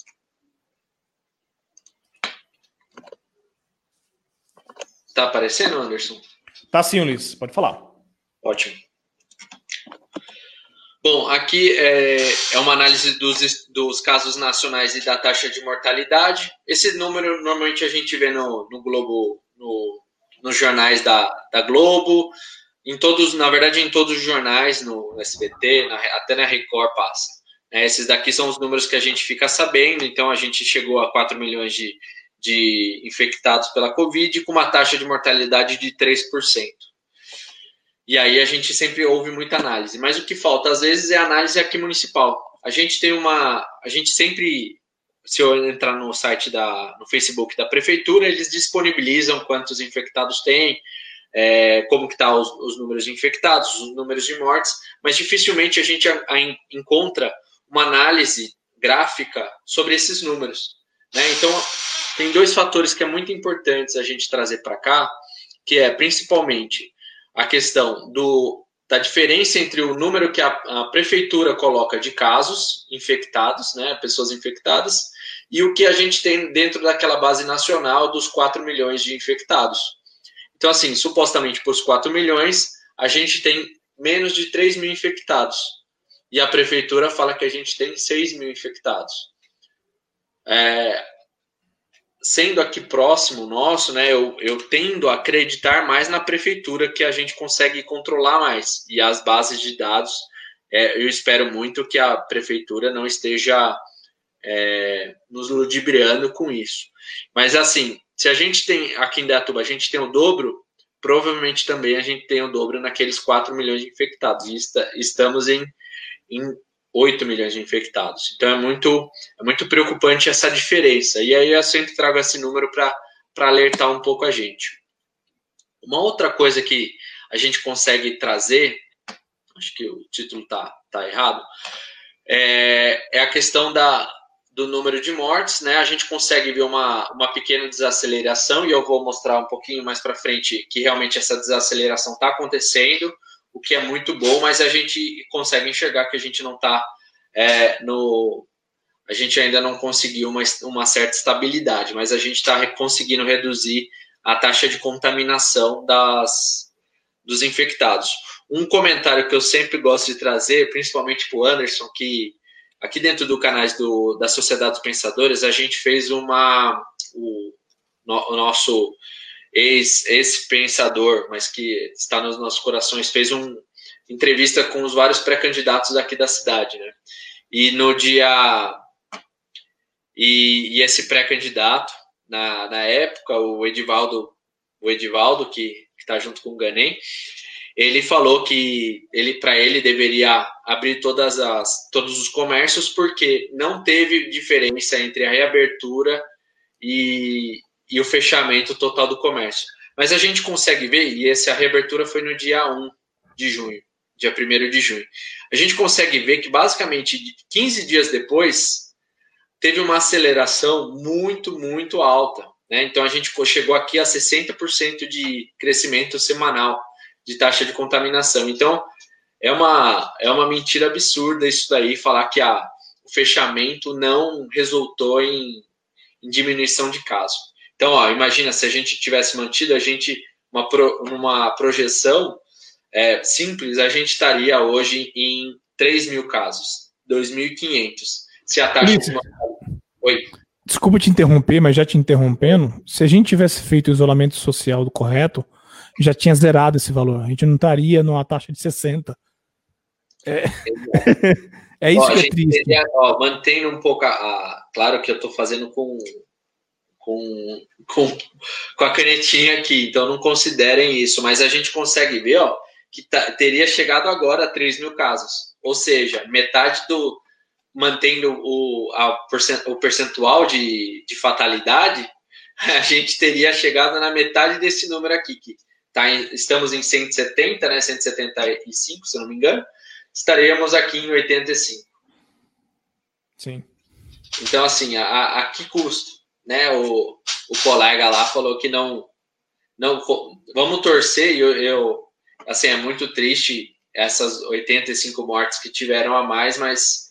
Tá aparecendo, Anderson? Tá sim, Ulisses. Pode falar. Ótimo. Bom, aqui é, é uma análise dos, dos casos nacionais e da taxa de mortalidade. Esse número normalmente a gente vê no, no Globo, no, nos jornais da, da Globo, em todos, na verdade, em todos os jornais, no SBT, na, até na Record passa. É, esses daqui são os números que a gente fica sabendo, então a gente chegou a 4 milhões de, de infectados pela Covid, com uma taxa de mortalidade de 3%. E aí a gente sempre ouve muita análise, mas o que falta às vezes é análise aqui municipal. A gente tem uma, a gente sempre, se eu entrar no site da, no Facebook da prefeitura, eles disponibilizam quantos infectados tem, é, como que tá os, os, números de infectados, os números de mortes, mas dificilmente a gente a, a encontra uma análise gráfica sobre esses números. Né? Então, tem dois fatores que é muito importantes a gente trazer para cá, que é principalmente a questão do, da diferença entre o número que a, a, prefeitura coloca de casos infectados, né, pessoas infectadas, e o que a gente tem dentro daquela base nacional dos 4 milhões de infectados. Então, assim, supostamente por 4 milhões, a gente tem menos de 3 mil infectados. e a prefeitura fala que a gente tem 6 mil infectados. É, sendo aqui próximo nosso, né, eu, eu tendo a acreditar mais na prefeitura que a gente consegue controlar mais. E as bases de dados, é, eu espero muito que a prefeitura não esteja é, nos ludibriando com isso. Mas assim, se a gente tem aqui em Datuba, a gente tem o dobro, provavelmente também a gente tem o dobro naqueles 4 milhões de infectados. E está, estamos em, em 8 milhões de infectados. Então é muito, é muito preocupante essa diferença. E aí eu sempre trago esse número para alertar um pouco a gente. Uma outra coisa que a gente consegue trazer, acho que o título está tá errado, é, é a questão da, do número de mortes, né? A gente consegue ver uma, uma pequena desaceleração, e eu vou mostrar um pouquinho mais para frente que realmente essa desaceleração está acontecendo, o que é muito bom, mas a gente consegue enxergar que a gente não está é, no. A gente ainda não conseguiu uma, uma certa estabilidade, mas a gente está conseguindo reduzir a taxa de contaminação das, dos infectados. Um comentário que eu sempre gosto de trazer, principalmente para o Anderson, que aqui dentro do canal do, da Sociedade dos Pensadores, a gente fez uma. O, no, o nosso ex-pensador, mas que está nos nossos corações, fez uma entrevista com os vários pré-candidatos aqui da cidade, né? E no dia. E, e esse pré-candidato, na, na época, o Edivaldo, o Edivaldo, que está junto com o Ganem, ele falou que ele para ele deveria abrir todas as todos os comércios porque não teve diferença entre a reabertura e, e o fechamento total do comércio. Mas a gente consegue ver, e essa reabertura foi no dia 1 de junho, dia 1 de junho. A gente consegue ver que basicamente 15 dias depois teve uma aceleração muito, muito alta. Né? Então a gente chegou aqui a 60% de crescimento semanal de taxa de contaminação. Então, é uma, é uma mentira absurda isso daí, falar que a, o fechamento não resultou em, em diminuição de casos. Então, ó, imagina se a gente tivesse mantido a gente uma, pro, uma projeção é, simples, a gente estaria hoje em 3 mil casos, 2.500. Se a taxa. De... Oi. Desculpa te interromper, mas já te interrompendo, se a gente tivesse feito o isolamento social do correto, já tinha zerado esse valor. A gente não estaria numa taxa de 60. É, é isso ó, que é triste. Teria, ó, mantendo um pouco a, a, Claro que eu estou fazendo com, com, com, com a canetinha aqui, então não considerem isso, mas a gente consegue ver ó, que tá, teria chegado agora a 3 mil casos. Ou seja, metade do. Mantendo o, a, o percentual de, de fatalidade, a gente teria chegado na metade desse número aqui, que tá em, estamos em 170, né, 175, se não me engano, estaremos aqui em 85. Sim. Então, assim, a, a que custo? Né, o, o colega lá falou que não, não vamos torcer, eu, eu, assim, é muito triste essas 85 mortes que tiveram a mais, mas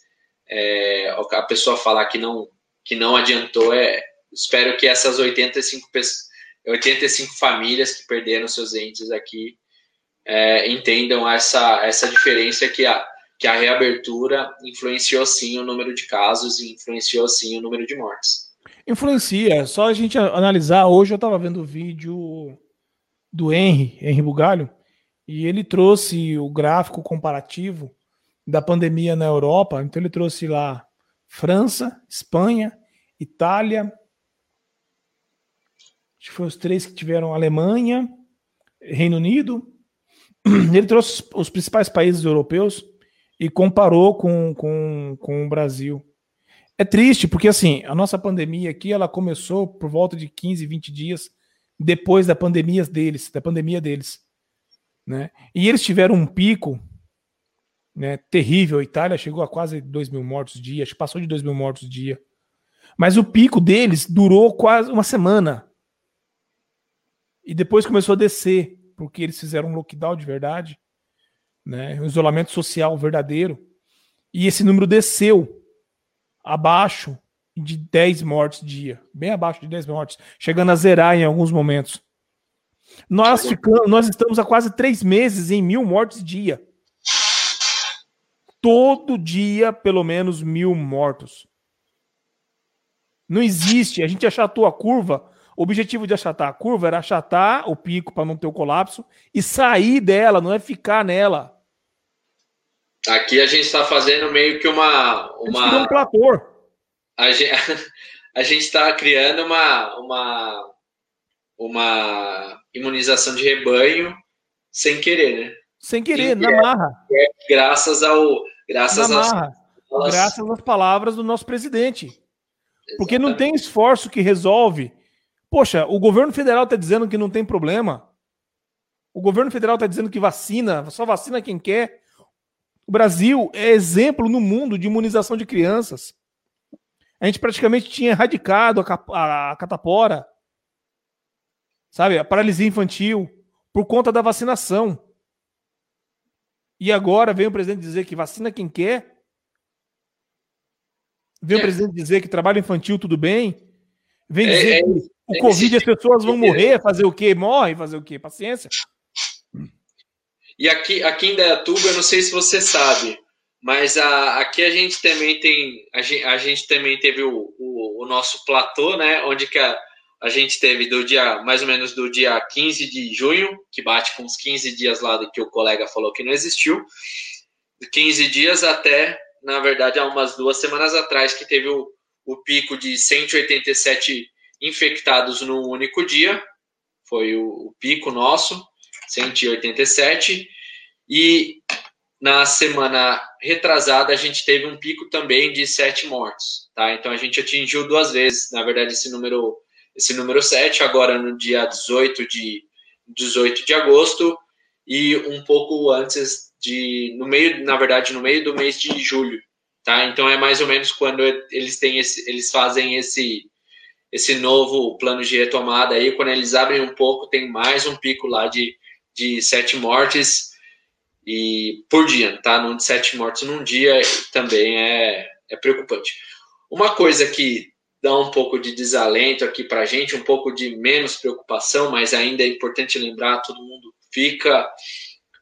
é, a pessoa falar que não, que não adiantou, é, espero que essas 85 pessoas 85 famílias que perderam seus entes aqui é, entendam essa, essa diferença que a, que a reabertura influenciou sim o número de casos e influenciou sim o número de mortes. Influencia, só a gente analisar. Hoje eu estava vendo o vídeo do Henry, Henry Bugalho, e ele trouxe o gráfico comparativo da pandemia na Europa. Então ele trouxe lá França, Espanha, Itália, Acho que foi os três que tiveram Alemanha, Reino Unido. Ele trouxe os principais países europeus e comparou com, com, com o Brasil. É triste, porque assim, a nossa pandemia aqui, ela começou por volta de 15, 20 dias depois da pandemia deles, da pandemia deles. Né? E eles tiveram um pico né, terrível. A Itália chegou a quase 2 mil mortos dia, passou de 2 mil mortos dia. Mas o pico deles durou quase uma semana. E depois começou a descer, porque eles fizeram um lockdown de verdade, né? um isolamento social verdadeiro. E esse número desceu abaixo de 10 mortes dia, bem abaixo de 10 mortes, chegando a zerar em alguns momentos. Nós, ficamos, nós estamos há quase três meses em mil mortes dia. todo dia pelo menos mil mortos. Não existe. A gente achatou a curva. O objetivo de achatar a curva era achatar o pico para não ter o colapso e sair dela, não é ficar nela. Aqui a gente está fazendo meio que uma. uma... um platô. A gente a está criando uma, uma, uma imunização de rebanho sem querer, né? Sem querer, na marra. É, graças ao. Graças na marra. Às... Graças às palavras do nosso presidente. Porque não tem esforço que resolve. Poxa, o governo federal está dizendo que não tem problema. O governo federal está dizendo que vacina, só vacina quem quer. O Brasil é exemplo no mundo de imunização de crianças. A gente praticamente tinha erradicado a, a catapora, sabe, a paralisia infantil, por conta da vacinação. E agora vem o presidente dizer que vacina quem quer. Vem é. o presidente dizer que trabalho infantil tudo bem. Vem é, dizer é, que o é, Covid as pessoas vão morrer, fazer o quê? Morre, fazer o quê? Paciência. E aqui, aqui em Dayatuba, eu não sei se você sabe, mas a, aqui a gente também tem, a gente, a gente também teve o, o, o, nosso platô, né? Onde que a, a gente teve do dia, mais ou menos do dia 15 de junho, que bate com os 15 dias lá do que o colega falou que não existiu, 15 dias até na verdade, há umas duas semanas atrás, que teve o, o pico de 187 infectados num único dia. Foi o, o pico nosso, 187. E na semana retrasada, a gente teve um pico também de sete mortos. Tá? Então, a gente atingiu duas vezes, na verdade, esse número, esse número 7, agora no dia 18 de, 18 de agosto, e um pouco antes de no meio, na verdade, no meio do mês de julho, tá? Então é mais ou menos quando eles têm esse, eles fazem esse esse novo plano de retomada aí, quando eles abrem um pouco, tem mais um pico lá de, de sete mortes e por dia, tá? Num de sete mortes num dia também é, é preocupante. Uma coisa que dá um pouco de desalento aqui para a gente, um pouco de menos preocupação, mas ainda é importante lembrar, todo mundo fica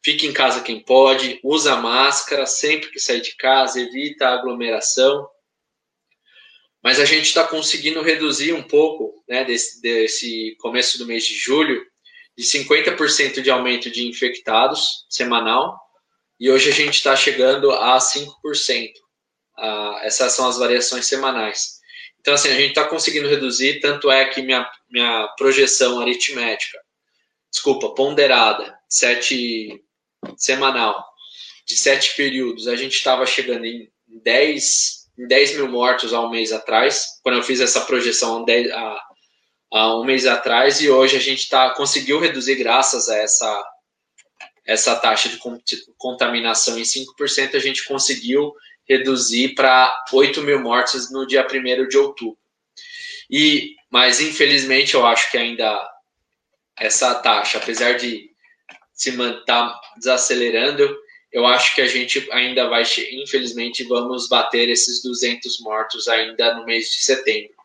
Fique em casa quem pode, usa máscara sempre que sair de casa, evita a aglomeração. Mas a gente está conseguindo reduzir um pouco, né, desse, desse começo do mês de julho, de 50% de aumento de infectados semanal, e hoje a gente está chegando a 5%. Ah, essas são as variações semanais. Então, assim, a gente está conseguindo reduzir, tanto é que minha, minha projeção aritmética, desculpa, ponderada, 7, semanal de sete períodos, a gente estava chegando em 10, em 10 mil mortos um mês atrás, quando eu fiz essa projeção há, há um mês atrás, e hoje a gente tá, conseguiu reduzir, graças a essa, essa taxa de contaminação em 5%, a gente conseguiu reduzir para 8 mil mortes no dia 1 de outubro. E, mas infelizmente eu acho que ainda essa taxa, apesar de se manter desacelerando, eu acho que a gente ainda vai, infelizmente, vamos bater esses 200 mortos ainda no mês de setembro.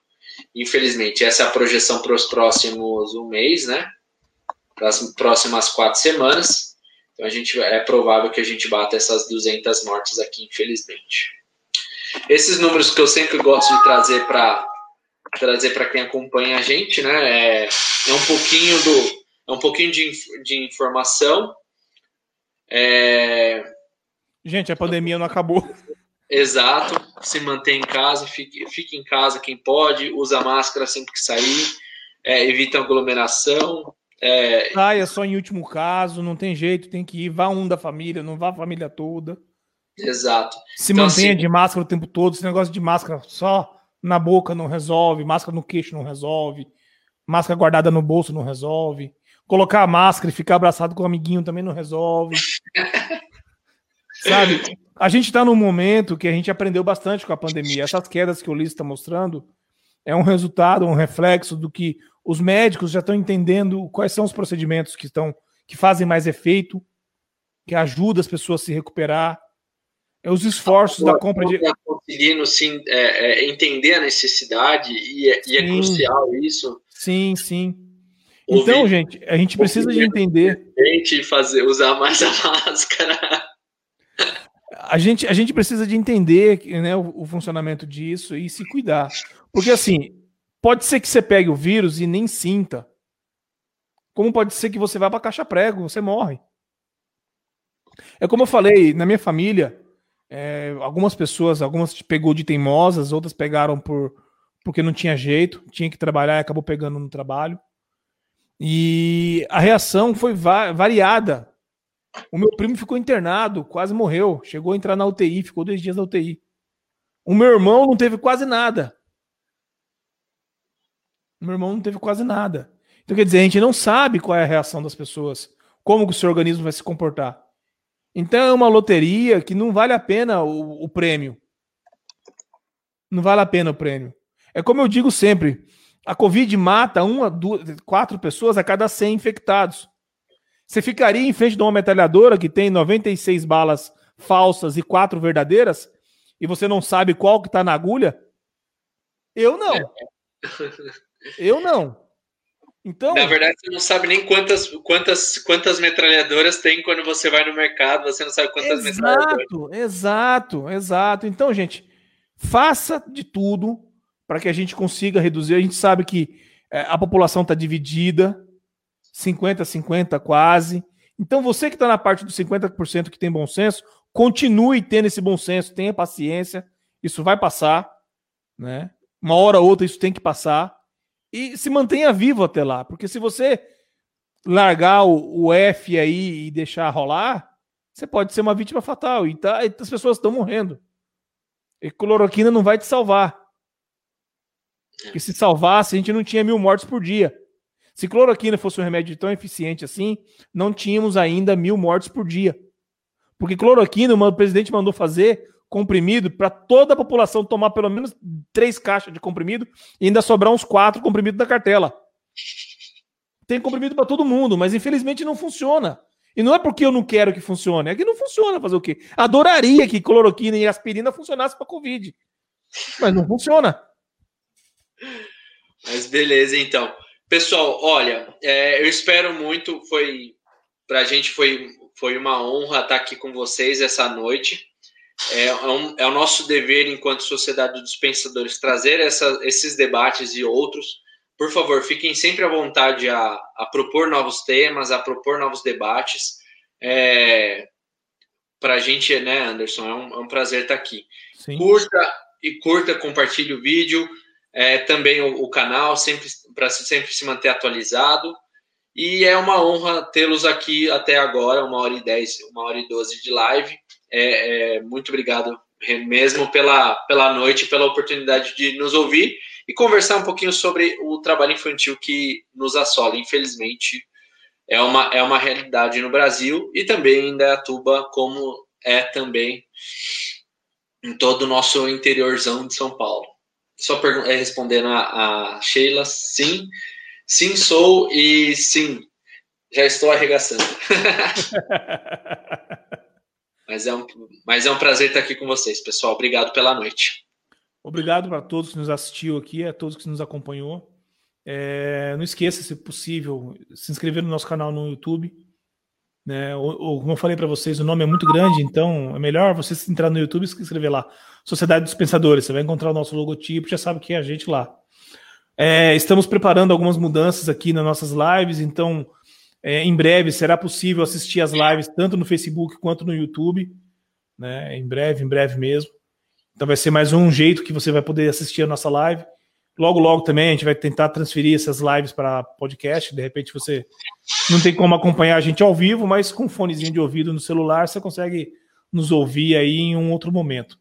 Infelizmente, essa é a projeção para os próximos um mês, né? Para as próximas quatro semanas. Então, a gente, é provável que a gente bata essas 200 mortes aqui, infelizmente. Esses números que eu sempre gosto de trazer para trazer para quem acompanha a gente, né? É, é um pouquinho do é um pouquinho de, de informação. É... Gente, a pandemia não acabou. Exato. Se mantém em casa, fique, fique em casa quem pode, usa máscara sempre que sair, é, evita aglomeração. É... Saia só em último caso, não tem jeito, tem que ir. Vá um da família, não vá a família toda. Exato. Se então, mantenha assim... de máscara o tempo todo. Esse negócio de máscara só na boca não resolve, máscara no queixo não resolve, máscara guardada no bolso não resolve. Colocar a máscara e ficar abraçado com o amiguinho também não resolve. Sabe? A gente está num momento que a gente aprendeu bastante com a pandemia. Essas quedas que o Ulisses está mostrando é um resultado, um reflexo do que os médicos já estão entendendo quais são os procedimentos que estão que fazem mais efeito, que ajudam as pessoas a se recuperar. É os esforços da compra de. Conseguindo sim, é, é, entender a necessidade e é, e é crucial isso. Sim, sim. Então, ouvir, gente, a gente precisa de entender. Gente, fazer, usar mais a máscara. A gente, a gente precisa de entender né, o, o, funcionamento disso e se cuidar. Porque assim, pode ser que você pegue o vírus e nem sinta. Como pode ser que você vá para caixa prego, você morre. É como eu falei, na minha família, é, algumas pessoas, algumas pegou de teimosas, outras pegaram por porque não tinha jeito, tinha que trabalhar e acabou pegando no trabalho. E a reação foi va variada. O meu primo ficou internado, quase morreu, chegou a entrar na UTI, ficou dois dias na UTI. O meu irmão não teve quase nada. O meu irmão não teve quase nada. Então, quer dizer, a gente não sabe qual é a reação das pessoas, como que o seu organismo vai se comportar. Então é uma loteria que não vale a pena o, o prêmio. Não vale a pena o prêmio. É como eu digo sempre: a Covid mata uma, duas, quatro pessoas a cada 100 infectados. Você ficaria em frente de uma metralhadora que tem 96 balas falsas e quatro verdadeiras e você não sabe qual que está na agulha? Eu não. É. Eu não. Então, na verdade, você não sabe nem quantas, quantas, quantas metralhadoras tem quando você vai no mercado, você não sabe quantas exato, metralhadoras. Exato, exato. Então, gente, faça de tudo para que a gente consiga reduzir. A gente sabe que é, a população está dividida, 50 50 quase. Então, você que está na parte dos 50% que tem bom senso, continue tendo esse bom senso, tenha paciência, isso vai passar, né? Uma hora ou outra isso tem que passar e se mantenha vivo até lá. Porque se você largar o, o F aí e deixar rolar, você pode ser uma vítima fatal. E, tá, e as pessoas estão morrendo. E cloroquina não vai te salvar. Porque se salvasse, a gente não tinha mil mortes por dia. Se cloroquina fosse um remédio tão eficiente assim, não tínhamos ainda mil mortes por dia. Porque cloroquina, o presidente mandou fazer comprimido para toda a população tomar pelo menos três caixas de comprimido e ainda sobrar uns quatro comprimidos da cartela. Tem comprimido para todo mundo, mas infelizmente não funciona. E não é porque eu não quero que funcione, é que não funciona fazer o quê? Adoraria que cloroquina e aspirina funcionassem para Covid. Mas não funciona. Mas beleza, então. Pessoal, olha, é, eu espero muito, foi para a gente foi, foi uma honra estar aqui com vocês essa noite. É, é, um, é o nosso dever, enquanto sociedade dos pensadores, trazer essa, esses debates e outros. Por favor, fiquem sempre à vontade a, a propor novos temas, a propor novos debates. É, Para a gente, né, Anderson, é um, é um prazer estar aqui. Sim. Curta e curta, compartilhe o vídeo, é, também o, o canal, sempre para sempre se manter atualizado. E é uma honra tê-los aqui até agora, uma hora e dez, uma hora e doze de live. É, é, muito obrigado mesmo pela, pela noite, pela oportunidade de nos ouvir e conversar um pouquinho sobre o trabalho infantil que nos assola. Infelizmente, é uma, é uma realidade no Brasil e também em Dayatuba, como é também em todo o nosso interiorzão de São Paulo. Só é, respondendo a, a Sheila, sim, sim sou e sim, já estou arregaçando. Mas é, um, mas é um prazer estar aqui com vocês, pessoal. Obrigado pela noite. Obrigado para todos que nos assistiu aqui, a todos que nos acompanhou. É, não esqueça, se possível, se inscrever no nosso canal no YouTube. Né? Ou, ou, como eu falei para vocês, o nome é muito grande, então é melhor você entrar no YouTube e se inscrever lá. Sociedade dos Pensadores, você vai encontrar o nosso logotipo, já sabe que é a gente lá. É, estamos preparando algumas mudanças aqui nas nossas lives, então é, em breve será possível assistir as lives tanto no Facebook quanto no YouTube. Né? Em breve, em breve mesmo. Então vai ser mais um jeito que você vai poder assistir a nossa live. Logo, logo também a gente vai tentar transferir essas lives para podcast. De repente você não tem como acompanhar a gente ao vivo, mas com um fonezinho de ouvido no celular você consegue nos ouvir aí em um outro momento.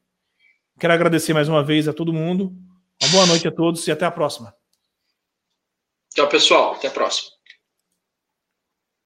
Quero agradecer mais uma vez a todo mundo. Uma boa noite a todos e até a próxima. Tchau, pessoal. Até a próxima.